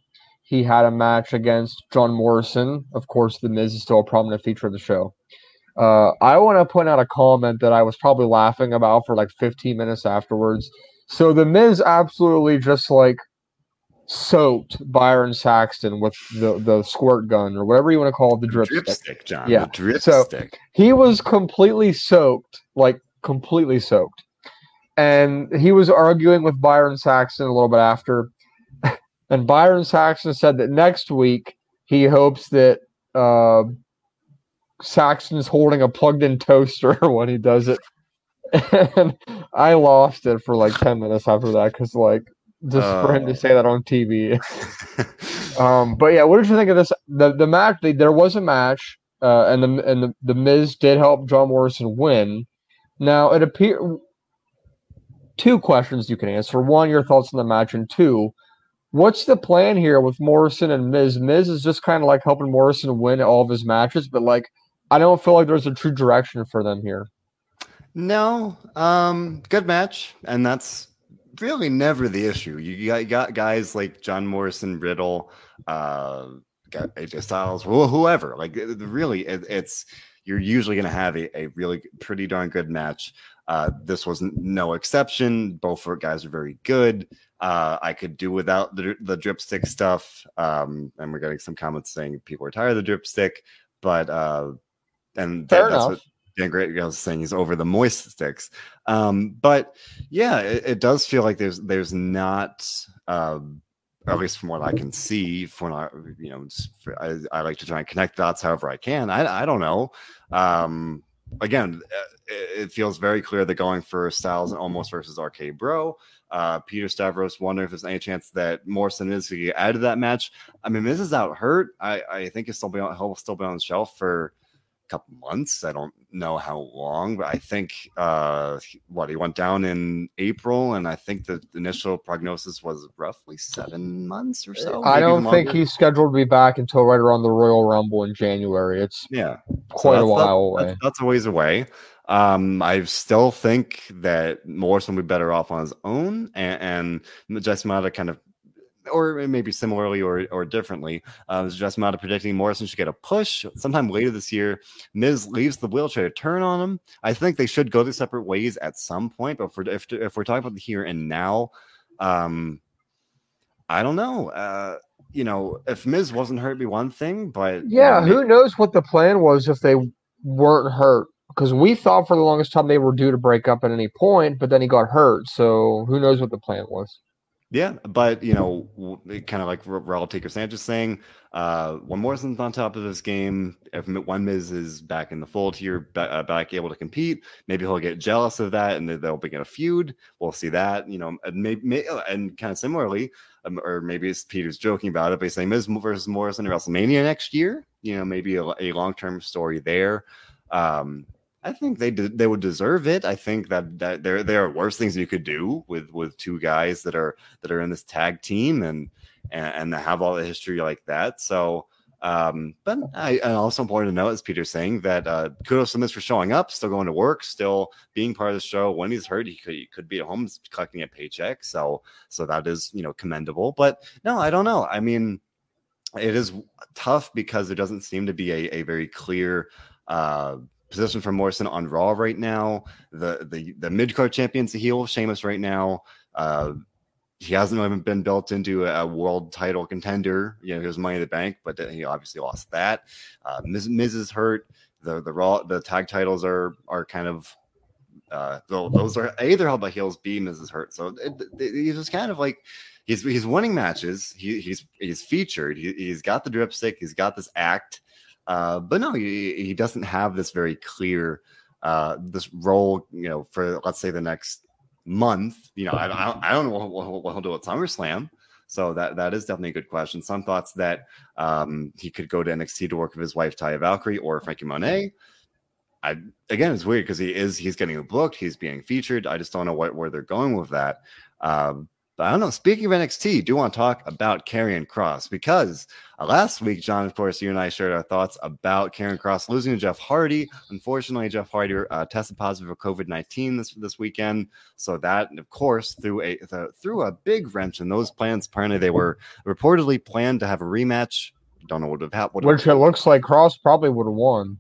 He had a match against John Morrison. Of course, The Miz is still a prominent feature of the show. Uh, I want to point out a comment that I was probably laughing about for like 15 minutes afterwards. So The Miz absolutely just like soaked Byron Saxton with the, the squirt gun or whatever you want to call it, the drip, drip stick. stick. John. Yeah. The drip so stick. He was completely soaked, like completely soaked. And he was arguing with Byron Saxton a little bit after. And Byron Saxton said that next week he hopes that uh, Saxton's holding a plugged-in toaster when he does it. And I lost it for like ten minutes after that because like just uh, for him to oh. say that on TV. um, but yeah, what did you think of this? The the match. The, there was a match, uh, and the and the, the Miz did help John Morrison win. Now it appear two questions you can answer. One, your thoughts on the match, and two, what's the plan here with Morrison and Miz? Miz is just kind of like helping Morrison win all of his matches, but like I don't feel like there's a true direction for them here. No, um, good match, and that's really never the issue. You got, you got guys like John Morrison, Riddle, uh, got AJ Styles, whoever. Like really, it, it's you're usually going to have a, a really pretty darn good match. Uh, this was no exception. Both guys are very good. Uh, I could do without the, the dripstick stuff. Um, and we're getting some comments saying people are tired of the dripstick, but uh, and that, that's what Dan Great was saying he's over the moist sticks. Um, but yeah, it, it, does feel like there's there's not. Uh, at least from what I can see, for not, you know, I, I, like to try and connect dots however I can. I, I don't know. Um, again, uh, it feels very clear they're going for Styles and Omos versus RK Bro. Uh, Peter Stavros wondering if there's any chance that Morrison is going to get out of that match. I mean, Miz is out hurt. I, I think he'll still be on, he'll still be on the shelf for a couple months. I don't know how long, but I think uh, what he went down in April, and I think the initial prognosis was roughly seven months or so. I don't think he's scheduled to be back until right around the Royal Rumble in January. It's yeah, quite so a while that, away. That's, that's, a ways away. Um, I still think that Morrison would be better off on his own, and, and Jess Mata kind of or maybe similarly or or differently. Uh, just Mata predicting Morrison should get a push sometime later this year. Miz leaves the wheelchair to turn on him. I think they should go their separate ways at some point. But for if if we're talking about the here and now, um, I don't know. Uh, you know, if Miz wasn't hurt, be one thing, but yeah, who knows what the plan was if they weren't hurt? Because we thought for the longest time they were due to break up at any point, but then he got hurt. So who knows what the plan was? Yeah, but you know, kind of like Raul Taker Sanchez saying, uh, when Morrison's on top of this game, if one Miz is back in the fold here, uh, back able to compete, maybe he'll get jealous of that, and they'll begin a feud. We'll see that, you know, and maybe, and kind of similarly, um, or maybe it's Peter's joking about it, but he's saying Miz versus Morrison in WrestleMania next year. You know, maybe a, a long term story there. Um, I think they they would deserve it. I think that that there there are worse things you could do with with two guys that are that are in this tag team and and, and have all the history like that. So, um, but I and also important to note, as Peter's saying, that uh, kudos to Miz for showing up, still going to work, still being part of the show. When he's hurt, he could he could be at home collecting a paycheck. So so that is you know commendable. But no, I don't know. I mean, it is tough because there doesn't seem to be a, a very clear uh position for Morrison on Raw right now. The the the mid card champion's a heel, Sheamus right now. Uh, he hasn't even been built into a world title contender. You know, he was Money in the Bank, but he obviously lost that. Uh, Miz, Miz is hurt. The the Raw the tag titles are are kind of uh, those are either held by heels. B Miz is hurt, so it, it, he's just kind of like he's he's winning matches. He, he's he's featured. He, has got the dripstick. He's got this act. Uh, but no, he, he doesn't have this very clear uh, this role, you know, for let's say the next month. You know, I, I, don't know what, what, he'll do at SummerSlam. So that that is definitely a good question. Some thoughts that um, he could go to NXT to work with his wife Taya Valkyrie or Frankie Monet. I again, it's weird because he is he's getting booked, he's being featured. I just don't know what where they're going with that. Um, but I don't know. Speaking of NXT, do want to talk about Karrion Kross because uh, last week, John, of course, you and I shared our thoughts about Karrion Kross losing to Jeff Hardy. Unfortunately, Jeff Hardy uh, tested positive for COVID nineteen this this weekend, so that, of course, threw a the, threw a big wrench in those plans. Apparently, they were reportedly planned to have a rematch. Don't know what would have happened. Which it looks like Kross probably would have won.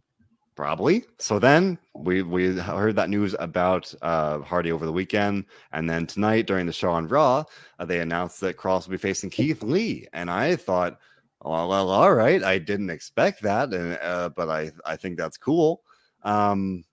Probably. So then we we heard that news about uh, Hardy over the weekend, and then tonight during the show on Raw, uh, they announced that Kross will be facing Keith Lee, and I thought, well, well all right, I didn't expect that, and uh, but I I think that's cool. Um,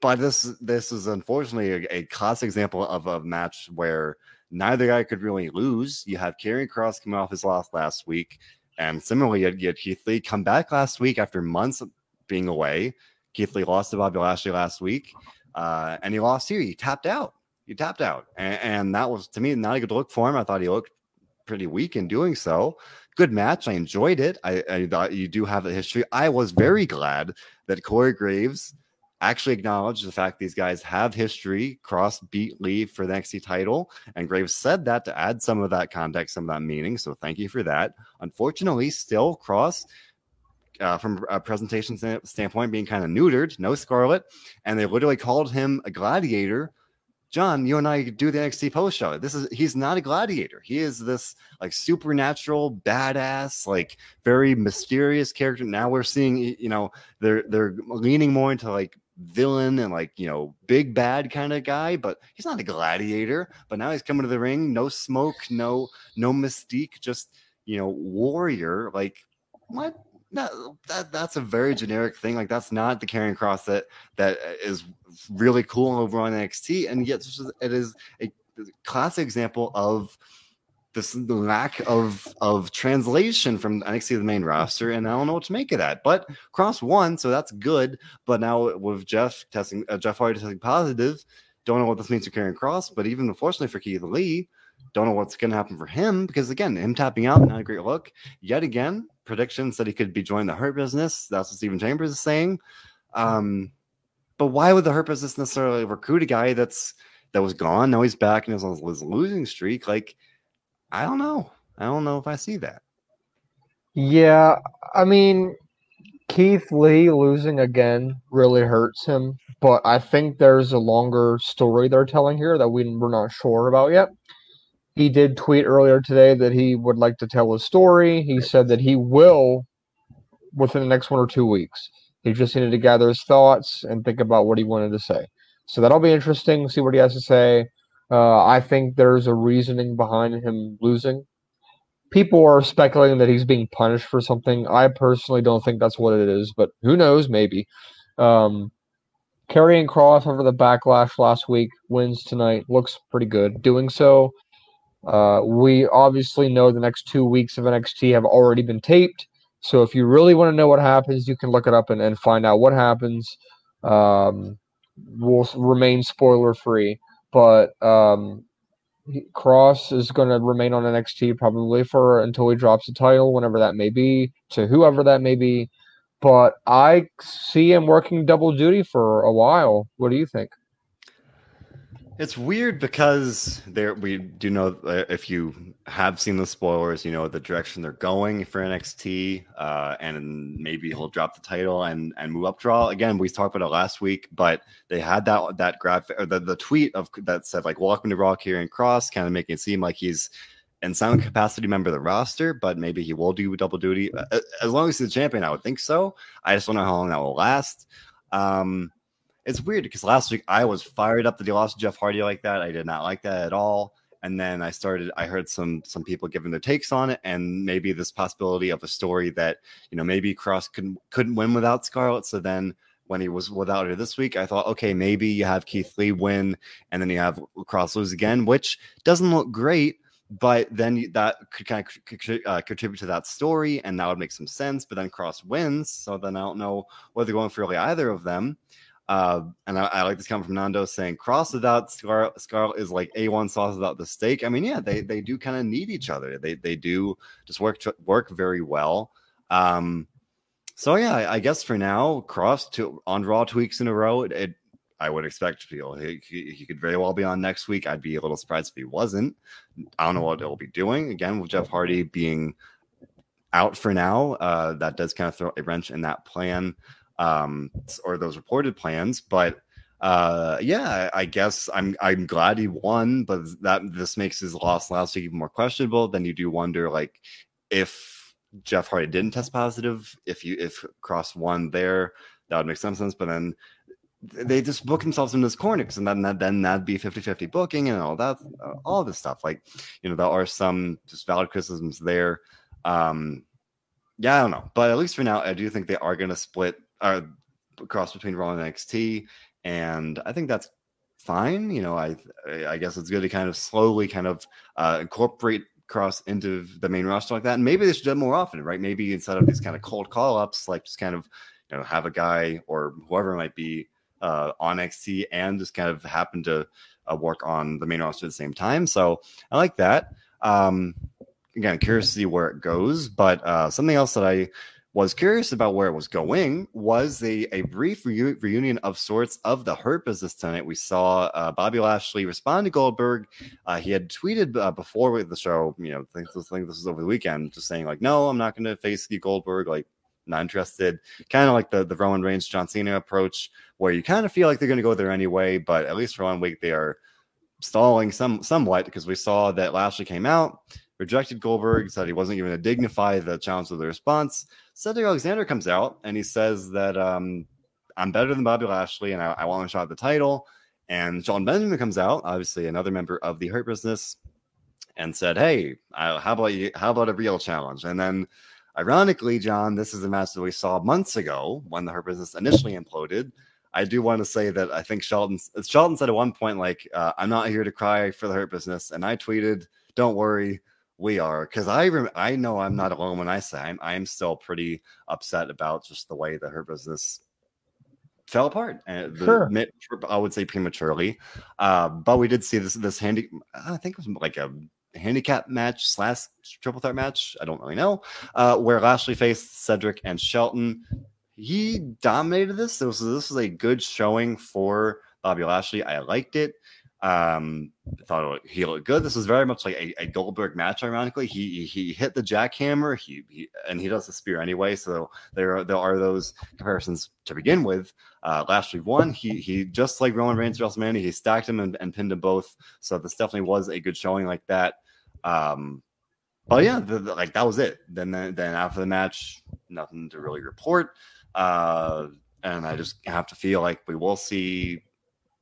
but this this is unfortunately a, a classic example of a match where neither guy could really lose. You have Karrion Kross coming off his loss last week, and similarly, you had Keith Lee come back last week after months being away. Keith Lee lost to Bobby Lashley last week, uh, and he lost here. He tapped out. He tapped out, and, and, that was to me not a good look for him. I thought he looked pretty weak in doing so. Good match. I enjoyed it. I, I thought you do have the history. I was very glad that Corey Graves actually acknowledged the fact these guys have history. Kross beat Lee for the NXT title, and Graves said that to add some of that context, some of that meaning. So thank you for that. Unfortunately, still Kross uh, from a presentation standpoint being kind of neutered, no Scarlett, and they literally called him a gladiator. John, you and I do the NXT post show. This is he's not a gladiator. He is this like supernatural badass, like very mysterious character. Now we're seeing, you know, they're they're leaning more into like villain and like you know big bad kind of guy but he's not a gladiator but now he's coming to the ring no smoke no no mystique just you know warrior like what no, that that's a very generic thing. Like that's not the Karrion Kross that that is really cool over on NXT, and yet it is a classic example of this lack of of translation from NXT to the main roster, and I don't know what to make of that. But Kross won, so that's good. But now with Jeff testing, uh, Jeff Hardy testing positive, don't know what this means for Karrion Kross But even unfortunately for Keith Lee, don't know what's going to happen for him because again, him tapping out, not a great look. Yet again, predictions that he could be joining the Hurt Business. That's what Stephen Chambers is saying. Um, but why would the Hurt Business necessarily recruit a guy that's that was gone? Now he's back and is on his losing streak. Like, I don't know. I don't know if I see that. Yeah, I mean, Keith Lee losing again really hurts him, but I think there's a longer story they're telling here that we, we're not sure about yet. He did tweet earlier today that he would like to tell his story. He said that he will within the next one or two weeks. He just needed to gather his thoughts and think about what he wanted to say. So that'll be interesting. See what he has to say. Uh, I think there's a reasoning behind him losing. People are speculating that he's being punished for something. I personally don't think that's what it is, but who knows? Maybe. Um, Karrion Kross over the backlash last week wins tonight. Looks pretty good. Doing so uh, we obviously know the next two weeks of NXT have already been taped. So if you really want to know what happens, you can look it up and, and find out what happens. Um, will remain spoiler free, but um, Kross is going to remain on NXT probably for until he drops the title, whenever that may be, to whoever that may be. But I see him working double duty for a while. What do you think? It's weird because there we do know uh, if you have seen the spoilers, you know the direction they're going for NXT, uh, and maybe he'll drop the title and and move up draw again. We talked about it last week, but they had that that graphic or the, the tweet of that said like "Welcome to Raw Karrion Kross, kind of making it seem like he's in some capacity member of the roster, but maybe he will do double duty uh, as long as he's the champion. I would think so. I just don't know how long that will last. Um, it's weird because last week I was fired up that he lost Jeff Hardy like that. I did not like that at all. And then I started, I heard some some people giving their takes on it, and maybe this possibility of a story that you know maybe Kross couldn't couldn't win without Scarlett. So then when he was without her this week, I thought, okay, maybe you have Keith Lee win, and then you have Kross lose again, which doesn't look great but then that could kind of uh, contribute to that story, and that would make some sense. But then Kross wins, so then I don't know whether going for really either of them. Uh, and I, I, like this comment from Nando saying, "Kross without Scar, is like A1 sauce without the steak." I mean, yeah, they they do kind of need each other. They they do just work work very well. Um, so yeah, I, I guess for now, Kross to on Raw two weeks in a row. It, it I would expect be. He, he, he, could very well be on next week. I'd be a little surprised if he wasn't. I don't know what he'll be doing again with Jeff Hardy being out for now. Uh, that does kind of throw a wrench in that plan um, or those reported plans. But uh, yeah, I guess I'm I'm glad he won, but that this makes his loss last week even more questionable. Then you do wonder like if Jeff Hardy didn't test positive, if you if Kross won there, that would make some sense. But then they just book themselves in this corner because then that, then that'd be 50-50 booking and all that uh, all this stuff like you know there are some just valid criticisms there um yeah i don't know but at least for now i do think they are going to split uh, Kross between Raw and NXT, and I think that's fine. You know, I I guess it's good to kind of slowly kind of uh, incorporate Kross into the main roster like that, and maybe they should do it more often, right? Maybe instead of these kind of cold call ups, like just kind of you know have a guy or whoever might be uh, on NXT and just kind of happen to uh, work on the main roster at the same time. So I like that. Um, again, curious to see where it goes, but uh, something else that I was curious about where it was going was a, a brief reu- reunion of sorts of the Hurt Business tonight. We saw uh, Bobby Lashley respond to Goldberg. Uh, he had tweeted uh, before the show, you know, think, this was over the weekend, just saying like, no, I'm not going to face Goldberg. Like, not interested. Kind of like the the Roman Reigns John Cena approach, where you kind of feel like they're going to go there anyway, but at least for one week they are stalling some somewhat because we saw that Lashley came out, rejected Goldberg, said he wasn't even going to dignify the challenge of the response. Cedric Alexander comes out and he says that um, I'm better than Bobby Lashley and I, I want a shot at the title. And Shelton Benjamin comes out, obviously another member of the Hurt Business, and said, "Hey, how about you? How about a real challenge?" And then, ironically, John, this is a match that we saw months ago when the Hurt Business initially imploded. I do want to say that I think Shelton Shelton said at one point, like, uh, "I'm not here to cry for the Hurt Business," and I tweeted, "Don't worry, we are because I rem- I know I'm not alone when I say I'm I'm still pretty upset about just the way that Hurt Business fell apart. And Sure. the, I would say prematurely, uh, but we did see this this handy. I think it was like a handicap match slash triple threat match. I don't really know uh, where Lashley faced Cedric and Shelton. He dominated this. This was this was a good showing for Bobby Lashley. I liked it. Um, thought he looked good. This was very much like a, a Goldberg match. Ironically, he he hit the jackhammer. He, he and he does the spear anyway. So there are, there are those comparisons to begin with. Uh, Lashley won. He he just like Roman Reigns WrestleMania. He stacked him and, and pinned them both. So this definitely was a good showing like that. Um, but yeah, the, the- like that was it. Then then after the match, nothing to really report. Uh, and I just have to feel like we will see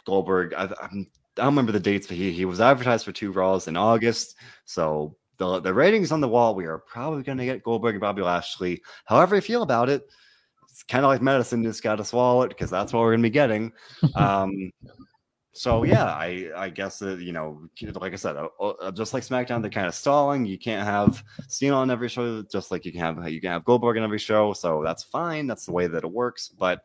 Goldberg. I, I'm, I don't remember the dates, but he he was advertised for two Raws in August. So the the ratings on the wall, we are probably going to get Goldberg and Bobby Lashley. However, you feel about it, it's kind of like medicine. Just got to swallow it because that's what we're going to be getting. Um, so yeah, I I guess that you know, like I said, uh, uh, just like SmackDown, they're kind of stalling. You can't have Cena on every show, just like you can have you can have Goldberg on every show. So that's fine. That's the way that it works. But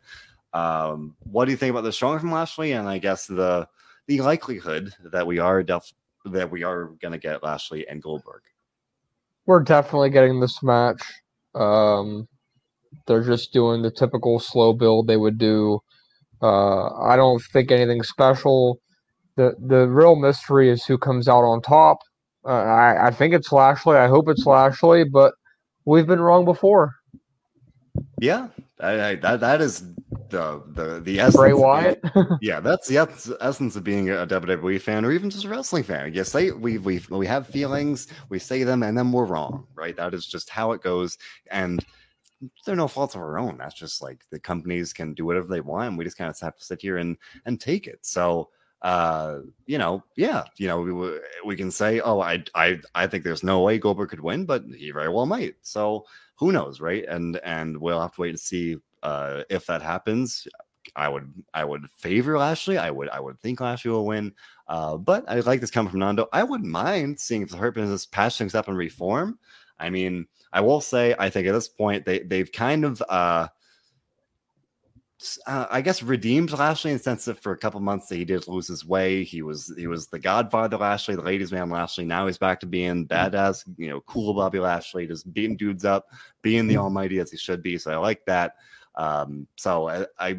um, what do you think about the showing from Lashley? And I guess the the likelihood that we are def- that we are going to get Lashley and Goldberg. We're definitely getting this match. Um, they're just doing the typical slow build they would do. Uh, I don't think anything special. the The real mystery is who comes out on top. Uh, I I think it's Lashley. I hope it's Lashley, but we've been wrong before. Yeah, I, I, that that is the the the essence. Bray Wyatt. yeah, that's the essence of being a WWE fan or even just a wrestling fan. You say we we we have feelings, we say them, and then we're wrong, right? That is just how it goes, and they're no faults of our own. That's just like the companies can do whatever they want, and we just kind of have to sit here and and take it. So. Uh, you know, yeah, you know, we, we can say, oh, I, I, I think there's no way Goldberg could win, but he very well might. So who knows, right? And and we'll have to wait and see uh, if that happens. I would I would favor Lashley. I would I would think Lashley will win. Uh, but I like this coming from Nando. I wouldn't mind seeing if the Hurt Business patch things up and reform. I mean, I will say I think at this point they they've kind of uh, uh, I guess redeemed Lashley in the sense that for a couple months that he did lose his way. He was he was the Godfather Lashley, the ladies man Lashley. Now he's back to being badass, you know, cool Bobby Lashley, just beating dudes up, being the Almighty as he should be. So I like that. Um, so I, I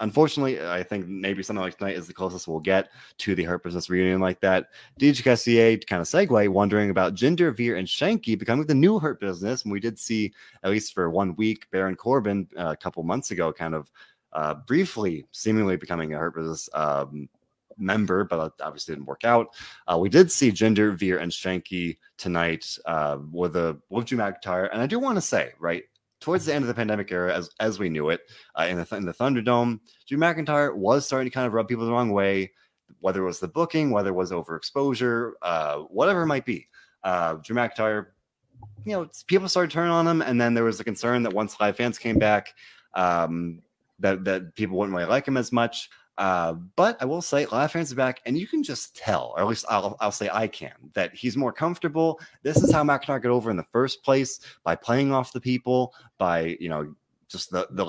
unfortunately I think maybe something like tonight is the closest we'll get to the Hurt Business reunion like that. DJ Cassier kind of segue, wondering about Jinder, Veer, and Shanky becoming the new Hurt Business. And we did see at least for one week Baron Corbin uh, a couple months ago, kind of uh, briefly, seemingly becoming a Hurt Business um, member, but that obviously didn't work out. Uh, we did see Jinder, Veer, and Shanky tonight uh, with a with Drew McIntyre, and I do want to say, right towards the end of the pandemic era, as as we knew it, uh, in the in the Thunderdome, Drew McIntyre was starting to kind of rub people the wrong way, whether it was the booking, whether it was overexposure, uh, whatever it might be. Uh, Drew McIntyre, you know, people started turning on him, and then there was the concern that once live fans came back, um, that that people wouldn't really like him as much. Uh, but I will say, are back, and you can just tell, or at least I'll, I'll say I can, that he's more comfortable. This is how McIntyre got over in the first place by playing off the people, by you know, just the the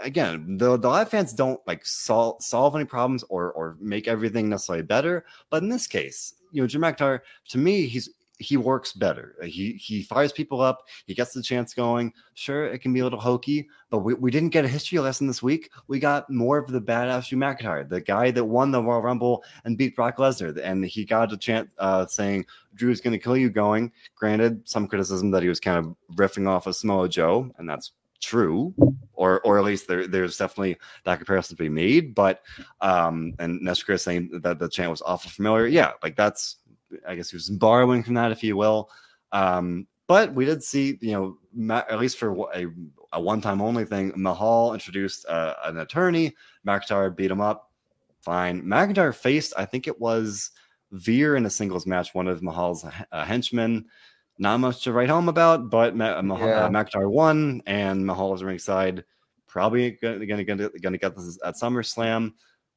again. The the live fans don't like solve solve any problems or or make everything necessarily better. But in this case, you know, Jim McIntyre, to me, he's he works better. He he fires people up. He gets the chance going. Sure, it can be a little hokey, but we, we didn't get a history lesson this week. We got more of the badass Drew McIntyre, the guy that won the Royal Rumble and beat Brock Lesnar, and he got a chance uh, saying Drew's going to kill you. Going, granted, some criticism that he was kind of riffing off of Samoa Joe, and that's true, or or at least there there's definitely that comparison to be made. But um, and Nestor saying that the chant was awful familiar. Yeah, like that's I guess he was borrowing from that, if you will. Um, but we did see, you know, at least for a, a one time only thing, Mahal introduced uh, an attorney. McIntyre beat him up. Fine. McIntyre faced, I think it was Veer in a singles match, one of Mahal's uh, henchmen. Not much to write home about, but Ma- Mahal, Yeah. uh, McIntyre won, and Mahal was ringside. Probably going to get this at SummerSlam.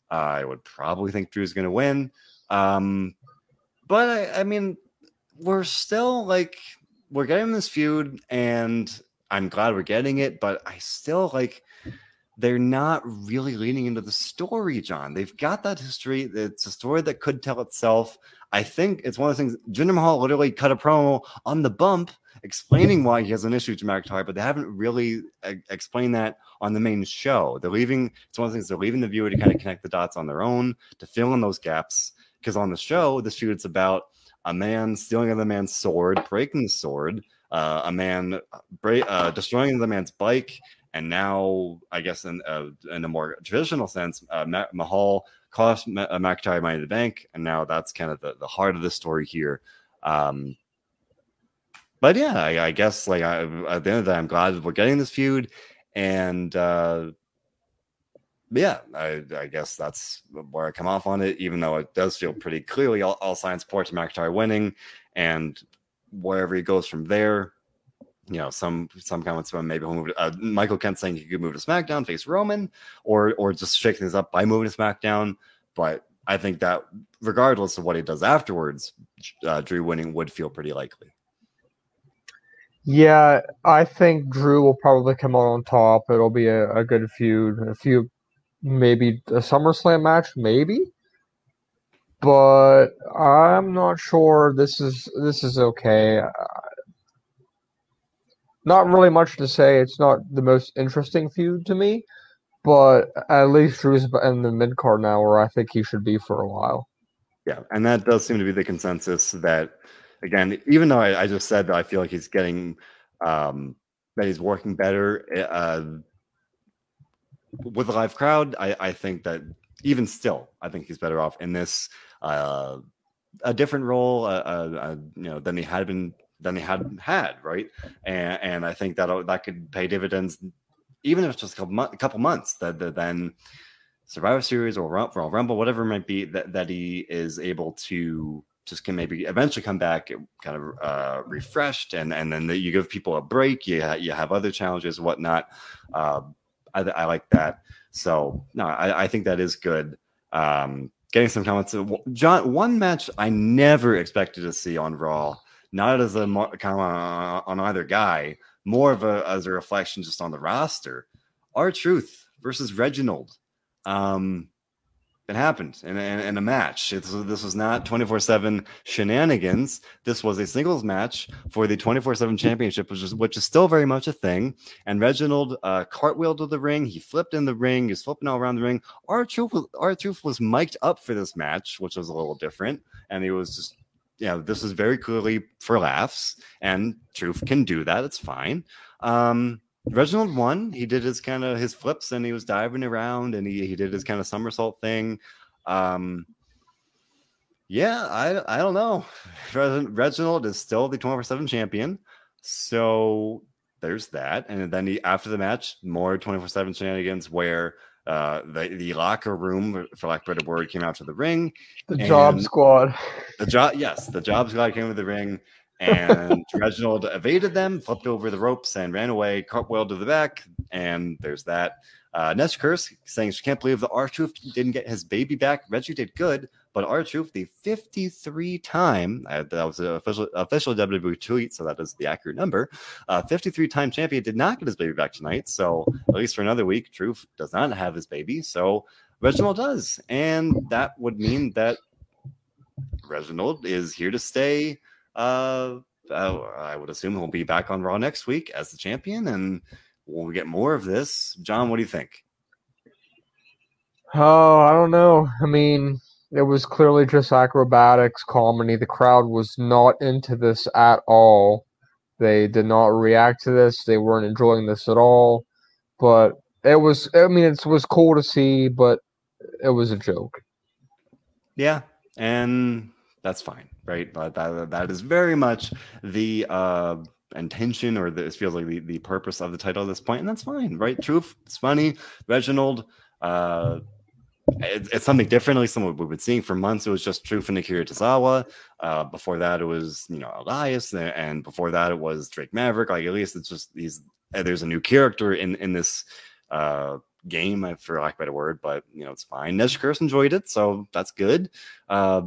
I would probably think Drew's going to win. Um, but I, I mean, we're still like we're getting this feud, and I'm glad we're getting it, but I still like they're not really leaning into the story, John. They've got that history. It's a story that could tell itself. I think it's one of the things Jinder Mahal literally cut a promo on the bump explaining why he has an issue with McIntyre, but they haven't really explained that on the main show. They're leaving, it's one of the things they're leaving the viewer to kind of connect the dots on their own, to fill in those gaps. Because on the show, the it's about a man stealing another man's sword, breaking the sword, uh, a man bra- uh, destroying the man's bike, and now I guess in, uh, in a more traditional sense, uh, Mahal cost Ma- uh, McIntyre money in the bank, and now that's kind of the, the heart of the story here. Um, but yeah, I, I guess like I, at the end of the day, I'm glad we're getting this feud, and uh, yeah, I, I, guess that's where I come off on it. Even though it does feel pretty clearly all, all signs point to McIntyre winning, and wherever he goes from there, you know, some some comments about maybe he'll move. To, uh, Michael Kent saying he could move to SmackDown, face Roman, or or just shake things up by moving to SmackDown. But I think that regardless of what he does afterwards, uh, Drew winning would feel pretty likely. Yeah, I think Drew will probably come out on top. It'll be a, a good feud. A few, maybe a SummerSlam match, maybe. But I'm not sure. This is this is okay. Not really much to say. It's not the most interesting feud to me, but at least Drew's in the mid card now, where I think he should be for a while. Yeah, and that does seem to be the consensus that again, even though I, I, just said that I feel like he's getting um, that he's working better uh, with a live crowd, I, I, think that even still, I think he's better off in this uh, a different role, uh, uh, uh you know, than he had been than he had had, right? And, and I think that that could pay dividends, even if it's just a couple, a couple months. That, that then Survivor Series or Royal Rumble, whatever it might be, that that he is able to just can maybe eventually come back kind of uh, refreshed and and then the, you give people a break you, ha- you have other challenges whatnot uh, I, I, like that. So no I, I think that is good. Um, getting some comments. John one match i never expected to see on raw not as a comment on either guy more of a as a reflection just on the roster. R-Truth versus Reginald. Um, it happened in, in, in a match. It's, this was not 24 7 shenanigans. This was a singles match for the 24 7 championship, which is, which is still very much a thing. And Reginald uh, cartwheeled to the ring. He flipped in the ring. He was flipping all around the ring. Was, R-Truth was mic'd up for this match, which was a little different. And he was just, know, this is very clearly for laughs. And Truth can do that. It's fine. Um, Reginald won. He did his kind of his flips and he was diving around and he, he did his kind of somersault thing. Um, yeah, I, I don't know. Reginald is still the 24 7 champion. So there's that. And then he, after the match, more 24 7 shenanigans where uh, the, the locker room, for lack of a better word, came out to the ring. The job squad. The job, yes, the job squad came to the ring and Reginald evaded them, flipped over the ropes, and ran away, cartwheel to the back. And there's that. Uh, Nest Curse saying she can't believe the R-Truth didn't get his baby back. Reggie did good, but R-Truth, the 53 time, uh, that was an official, official WWE tweet, so that is the accurate number. Uh, 53 time champion did not get his baby back tonight. So at least for another week, Truth does not have his baby. So Reginald does. And that would mean that Reginald is here to stay uh, I would assume he'll be back on Raw next week as the champion, and we'll get more of this. John, what do you think? Oh, I don't know. I mean, it was clearly just acrobatics, comedy. The crowd was not into this at all. They did not react to this. They weren't enjoying this at all. But it was, I mean, it was cool to see, but it was a joke. Yeah. And that's fine right? But that, that is very much the uh, intention or this feels like the, the purpose of the title at this point, and that's fine, right? Truth, it's funny. Reginald, uh, it, it's something different, at least what we've been seeing for months. It was just Truth and Akira Tozawa. Uh, before that, it was you know Elias, and before that, it was Drake Maverick. Like at least it's just these. Uh, there's a new character in in this uh, game, for lack of a better word, but you know it's fine. Nesh Curse enjoyed it, so that's good. Uh,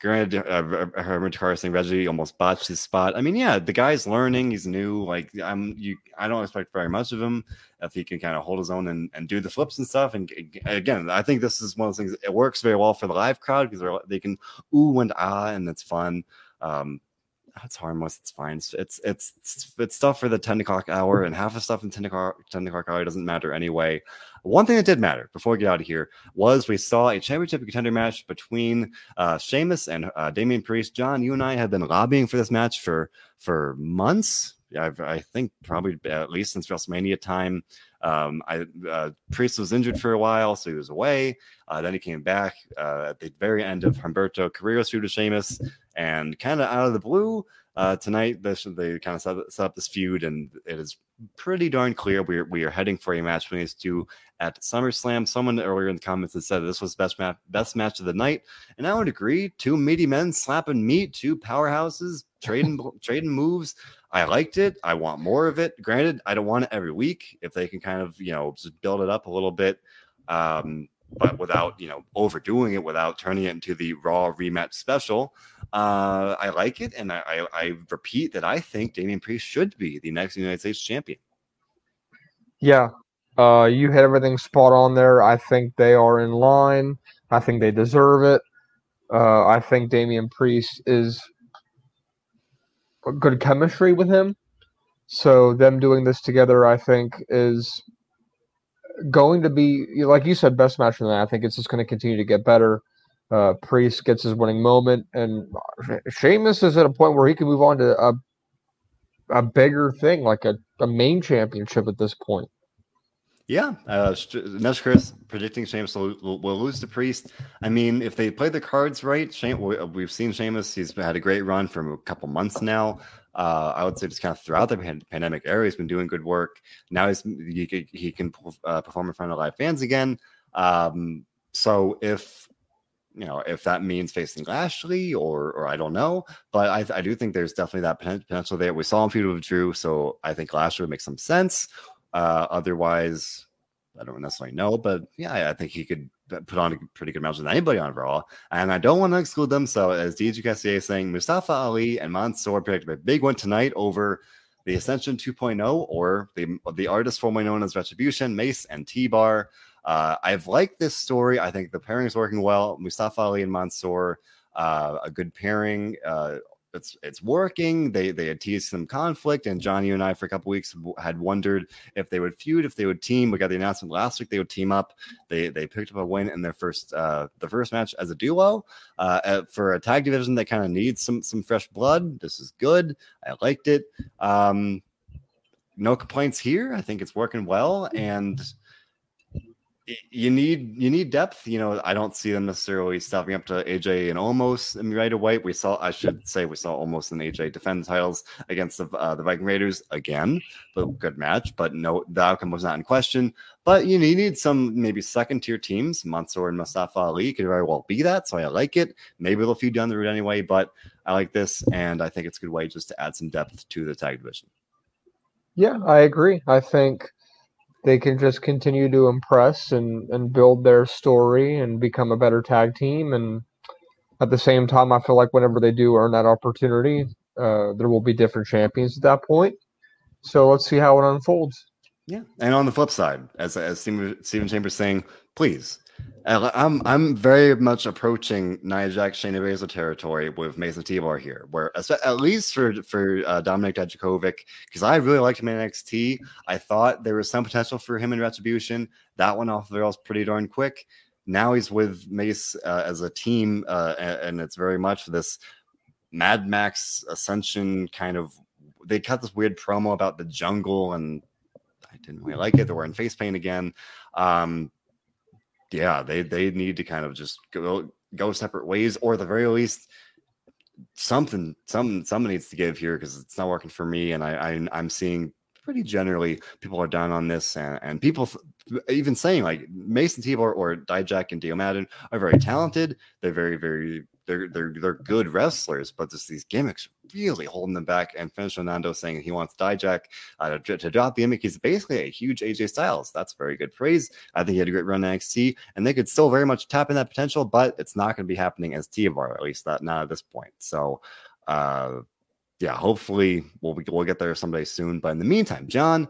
granted, uh, Herman Carson Reggie almost botched his spot. I mean, yeah, the guy's learning. He's new. Like I'm, you, I don't expect very much of him if he can kind of hold his own and, and do the flips and stuff. And again, I think this is one of those things. It works very well for the live crowd because they can ooh and ah, and it's fun. Um, it's harmless. It's fine. It's, it's it's it's stuff for the ten o'clock hour, and half the stuff in ten o'clock ten o'clock hour doesn't matter anyway. One thing that did matter before we get out of here was we saw a championship contender match between uh, Sheamus and uh, Damian Priest. John, you and I have been lobbying for this match for for months. I've, I think probably at least since WrestleMania time. Um, I uh, Priest was injured for a while, so he was away. Uh, then he came back uh, at the very end of Humberto Carrillo's feud with Sheamus, and kind of out of the blue. Uh, tonight, this, they kind of set, set, up this feud, and it is pretty darn clear we are, we are heading for a match between these two at SummerSlam. Someone earlier in the comments had said this was best match best match of the night, and I would agree. Two meaty men slapping meat, two powerhouses trading trading moves. I liked it. I want more of it. Granted, I don't want it every week. If they can kind of, you know, just build it up a little bit, um, but without, you know, overdoing it, without turning it into the Raw rematch special, uh, I like it. And I, I, I repeat that I think Damian Priest should be the next United States champion. Yeah. Uh, you hit everything spot on there. I think they are in line. I think they deserve it. Uh, I think Damian Priest is good chemistry with him. So them doing this together, I think, is going to be like you said, best match the night. I think it's just going to continue to get better. Uh, Priest gets his winning moment, and Sheamus is at a point where he can move on to a a bigger thing, like a, a main championship at this point. Yeah, uh, Nesh Chris predicting Sheamus will, will, lose to Priest. I mean, if they play the cards right, Shame, we've seen Sheamus. He's had a great run for a couple months now. Uh, I would say just kind of throughout the pandemic era, he's been doing good work. Now he's he, he can uh, perform in front of live fans again. Um, so if you know if that means facing Lashley or or I don't know, but I, I do think there's definitely that potential there. We saw him feud with Drew, so I think Lashley would make some sense. Uh, otherwise, I don't necessarily know, but yeah, I think he could put on a pretty good match with anybody on Raw. And I don't want to exclude them. So, as DJ Cassier is saying, Mustafa Ali and Mansoor predicted a big one tonight over the Ascension 2.0 or the, the artist formerly known as Retribution, Mace and T Bar. Uh, I've liked this story. I think the pairing is working well. Mustafa Ali and Mansoor, uh, a good pairing. Uh, it's it's working. They they had teased some conflict, and Johnny and I for a couple weeks had wondered if they would feud, if they would team. We got the announcement last week they would team up. They they picked up a win in their first uh, the first match as a duo uh, for a tag division that kind of needs some some fresh blood. This is good. I liked it. Um, no complaints here. I think it's working well, and you need you need depth. You know, I don't see them necessarily stepping up to AJ and Omos right away. We saw, I should say, we saw Omos and AJ defend titles against the uh, the Viking Raiders again, but good match. But no, the outcome was not in question. But you, you need some maybe second tier teams. Mansoor and Mustafa Ali could very well be that. So I like it. Maybe they'll feed down the road anyway. But I like this, and I think it's a good way just to add some depth to the tag division. Yeah, I agree. I think they can just continue to impress and, and build their story and become a better tag team. And at the same time, I feel like whenever they do earn that opportunity, uh, there will be different champions at that point. So let's see how it unfolds. Yeah, and on the flip side, as as Stephen Chambers saying, please I'm I'm very much approaching Nia Jax Shayna Baszler territory with Mace and T-Bar here, where at least for for uh, Dominik Dijakovic, because I really liked him in NXT. I thought there was some potential for him in Retribution. That one off the rails pretty darn quick. Now he's with Mace uh, as a team, uh, and, and it's very much this Mad Max Ascension kind of. They cut this weird promo about the jungle, and I didn't really like it. They're wearing face paint again. Um, yeah, they they need to kind of just go go separate ways, or at the very least, something some someone needs to give here because it's not working for me, and I, I am seeing pretty generally people are down on this, and, and people even saying like Mace and T-Bar or Dijak and Dio Maddin are very talented. They're very very they're they're they're good wrestlers, but just these gimmicks really holding them back. And finished Nando saying he wants Dijak uh, to, to drop the gimmick. He's basically a huge AJ Styles. That's a very good praise. I think he had a great run in NXT, and they could still very much tap in that potential, but it's not going to be happening as T-Bar, at least not, not at this point. So, uh, yeah, hopefully we'll we'll get there someday soon. But in the meantime, John,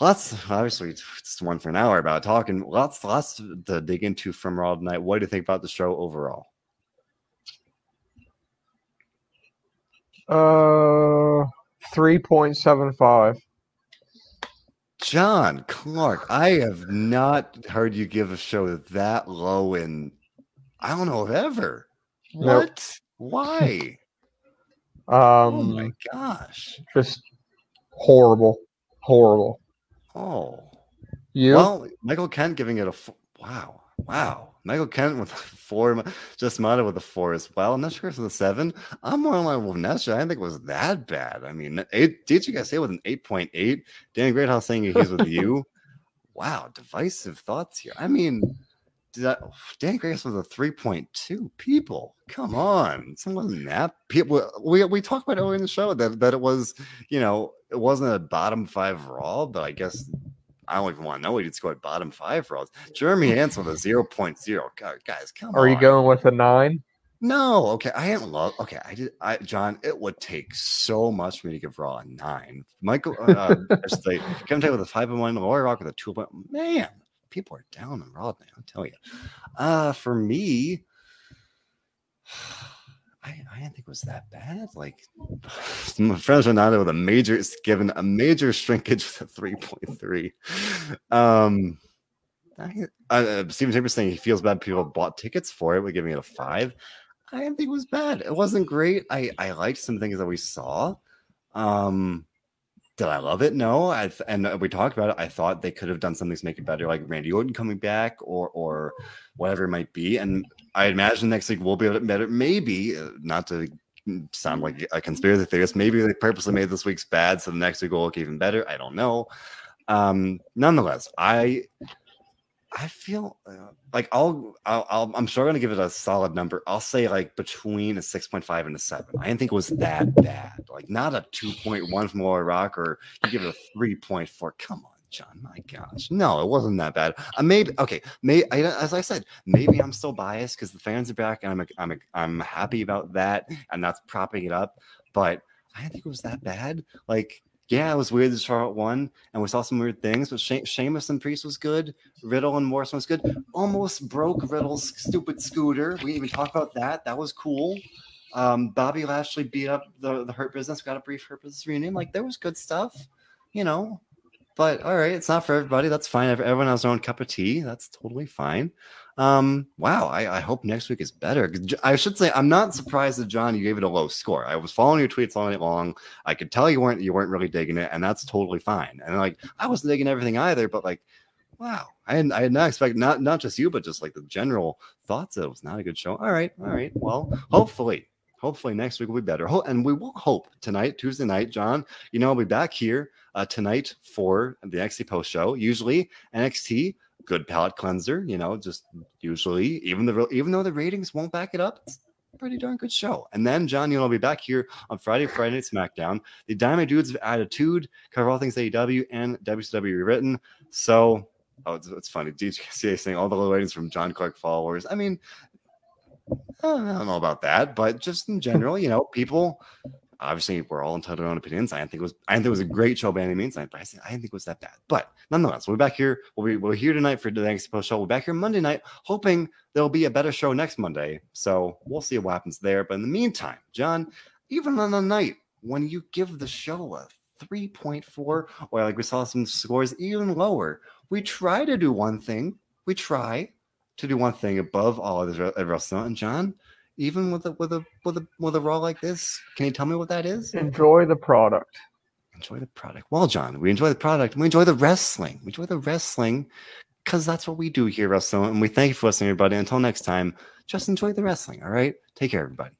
lots obviously it's one for an hour about talking. Lots lots to dig into from Raw tonight. What do you think about the show overall? Uh, three point seven five. John Clark, I have not heard you give a show that low in I don't know if ever. Nope. What? Why? Um, oh my gosh. just horrible, horrible. Oh. You? Well, Michael Kent giving it a f- wow, wow. Michael Kent with four, just Mata with a four as well. Nestor with a seven. I'm more in line with. I didn't think it was that bad. I mean, eight, did you guys say with an 8.8? Dan Greathouse saying he's with you. Wow, divisive thoughts here. I mean, did I, Dan Grace was a 3.2. People, come on. Someone that people we we talked about earlier in the show that, that it was, you know, it wasn't a bottom five raw, but I guess I don't even want to know he'd score at bottom five raws. Jeremy Hansen with a 0.0. God, guys, come Are on. Are you going with a nine? No, okay. I didn't love. Okay, I did. I John, it would take so much for me to give Raw a nine. Michael, uh, like Kevin Taylor with a five and one, Roy Rock with a two point. Man, people are down on Raw now. I'll tell you. Uh, for me, I, I didn't think it was that bad. Like my friends not with a major, it's given a major shrinkage point three. Um. I, uh, Steven Chambers saying he feels bad people bought tickets for it. We're giving it a five. I didn't think it was bad. It wasn't great. I I liked some things that we saw. Um, did I love it? No. I th- and we talked about it. I thought they could have done something to make it better, like Randy Orton coming back or or whatever it might be. And I imagine next week we'll be able to better. Maybe uh, not to sound like a conspiracy theorist. Maybe they purposely made this week's bad so the next week will look even better. I don't know. Um, nonetheless, I I feel uh, like I'll, I'll, I'll I'm sure going to give it a solid number. I'll say like between a 6.5 and a 7. I didn't think it was that bad. Like not a 2.1 from Laura Rock or you give it a 3.4. Come on, John. My gosh. No, it wasn't that bad. Uh, maybe okay, may I, as I said, maybe I'm still biased because the fans are back and I'm I'm I'm happy about that and that's propping it up, but I didn't think it was that bad. Like yeah, it was weird that Charlotte won, and we saw some weird things. But she- Sheamus and Priest was good. Riddle and Morrison was good. Almost broke Riddle's stupid scooter. We even talked about that. That was cool. Um, Bobby Lashley beat up the, the Hurt Business. Got a brief Hurt Business reunion. Like there was good stuff, you know. But all right, it's not for everybody. That's fine. Everyone has their own cup of tea. That's totally fine. Um, wow, I, I hope next week is better. I should say I'm not surprised that John you gave it a low score. I was following your tweets all night long. I could tell you weren't you weren't really digging it, and that's totally fine. And like I wasn't digging everything either, but like, wow, I had I had not expect not not just you, but just like the general thoughts that it was not a good show. All right, all right. Well, hopefully, hopefully next week will be better. Ho- and we will hope tonight, Tuesday night, John. You know, I'll be back here uh, tonight for the NXT post show. Usually NXT good palate cleanser. You know, just usually, even the even though the ratings won't back it up, it's a pretty darn good show. And then John, you know, I'll be back here on Friday, Friday Night SmackDown. The Dynamite Dudes of Attitude cover all things AEW and WCW written. So, oh, it's, it's funny. DJCA saying all the ratings from John Clark followers. I mean, I don't know about that, but just in general, you know, people obviously we're all entitled to our own opinions. I didn't think it was I didn't think it was a great show by any means. I, I didn't think it was that bad. But nonetheless, we'll be back here. We'll be we're here tonight for the next post show. We'll be back here Monday night, hoping there'll be a better show next Monday. So we'll see what happens there. But in the meantime, John, even on a night when you give the show a 3.4, or like we saw some scores even lower, we try to do one thing. We try to do one thing above all others at wrestling. And John, even with a with a with a with a raw like this, can you tell me what that is? Enjoy the product. Enjoy the product. Well, John, we enjoy the product. We enjoy the wrestling. We enjoy the wrestling because that's what we do here, wrestling. And we thank you for listening, everybody. Until next time, just enjoy the wrestling. All right. Take care, everybody.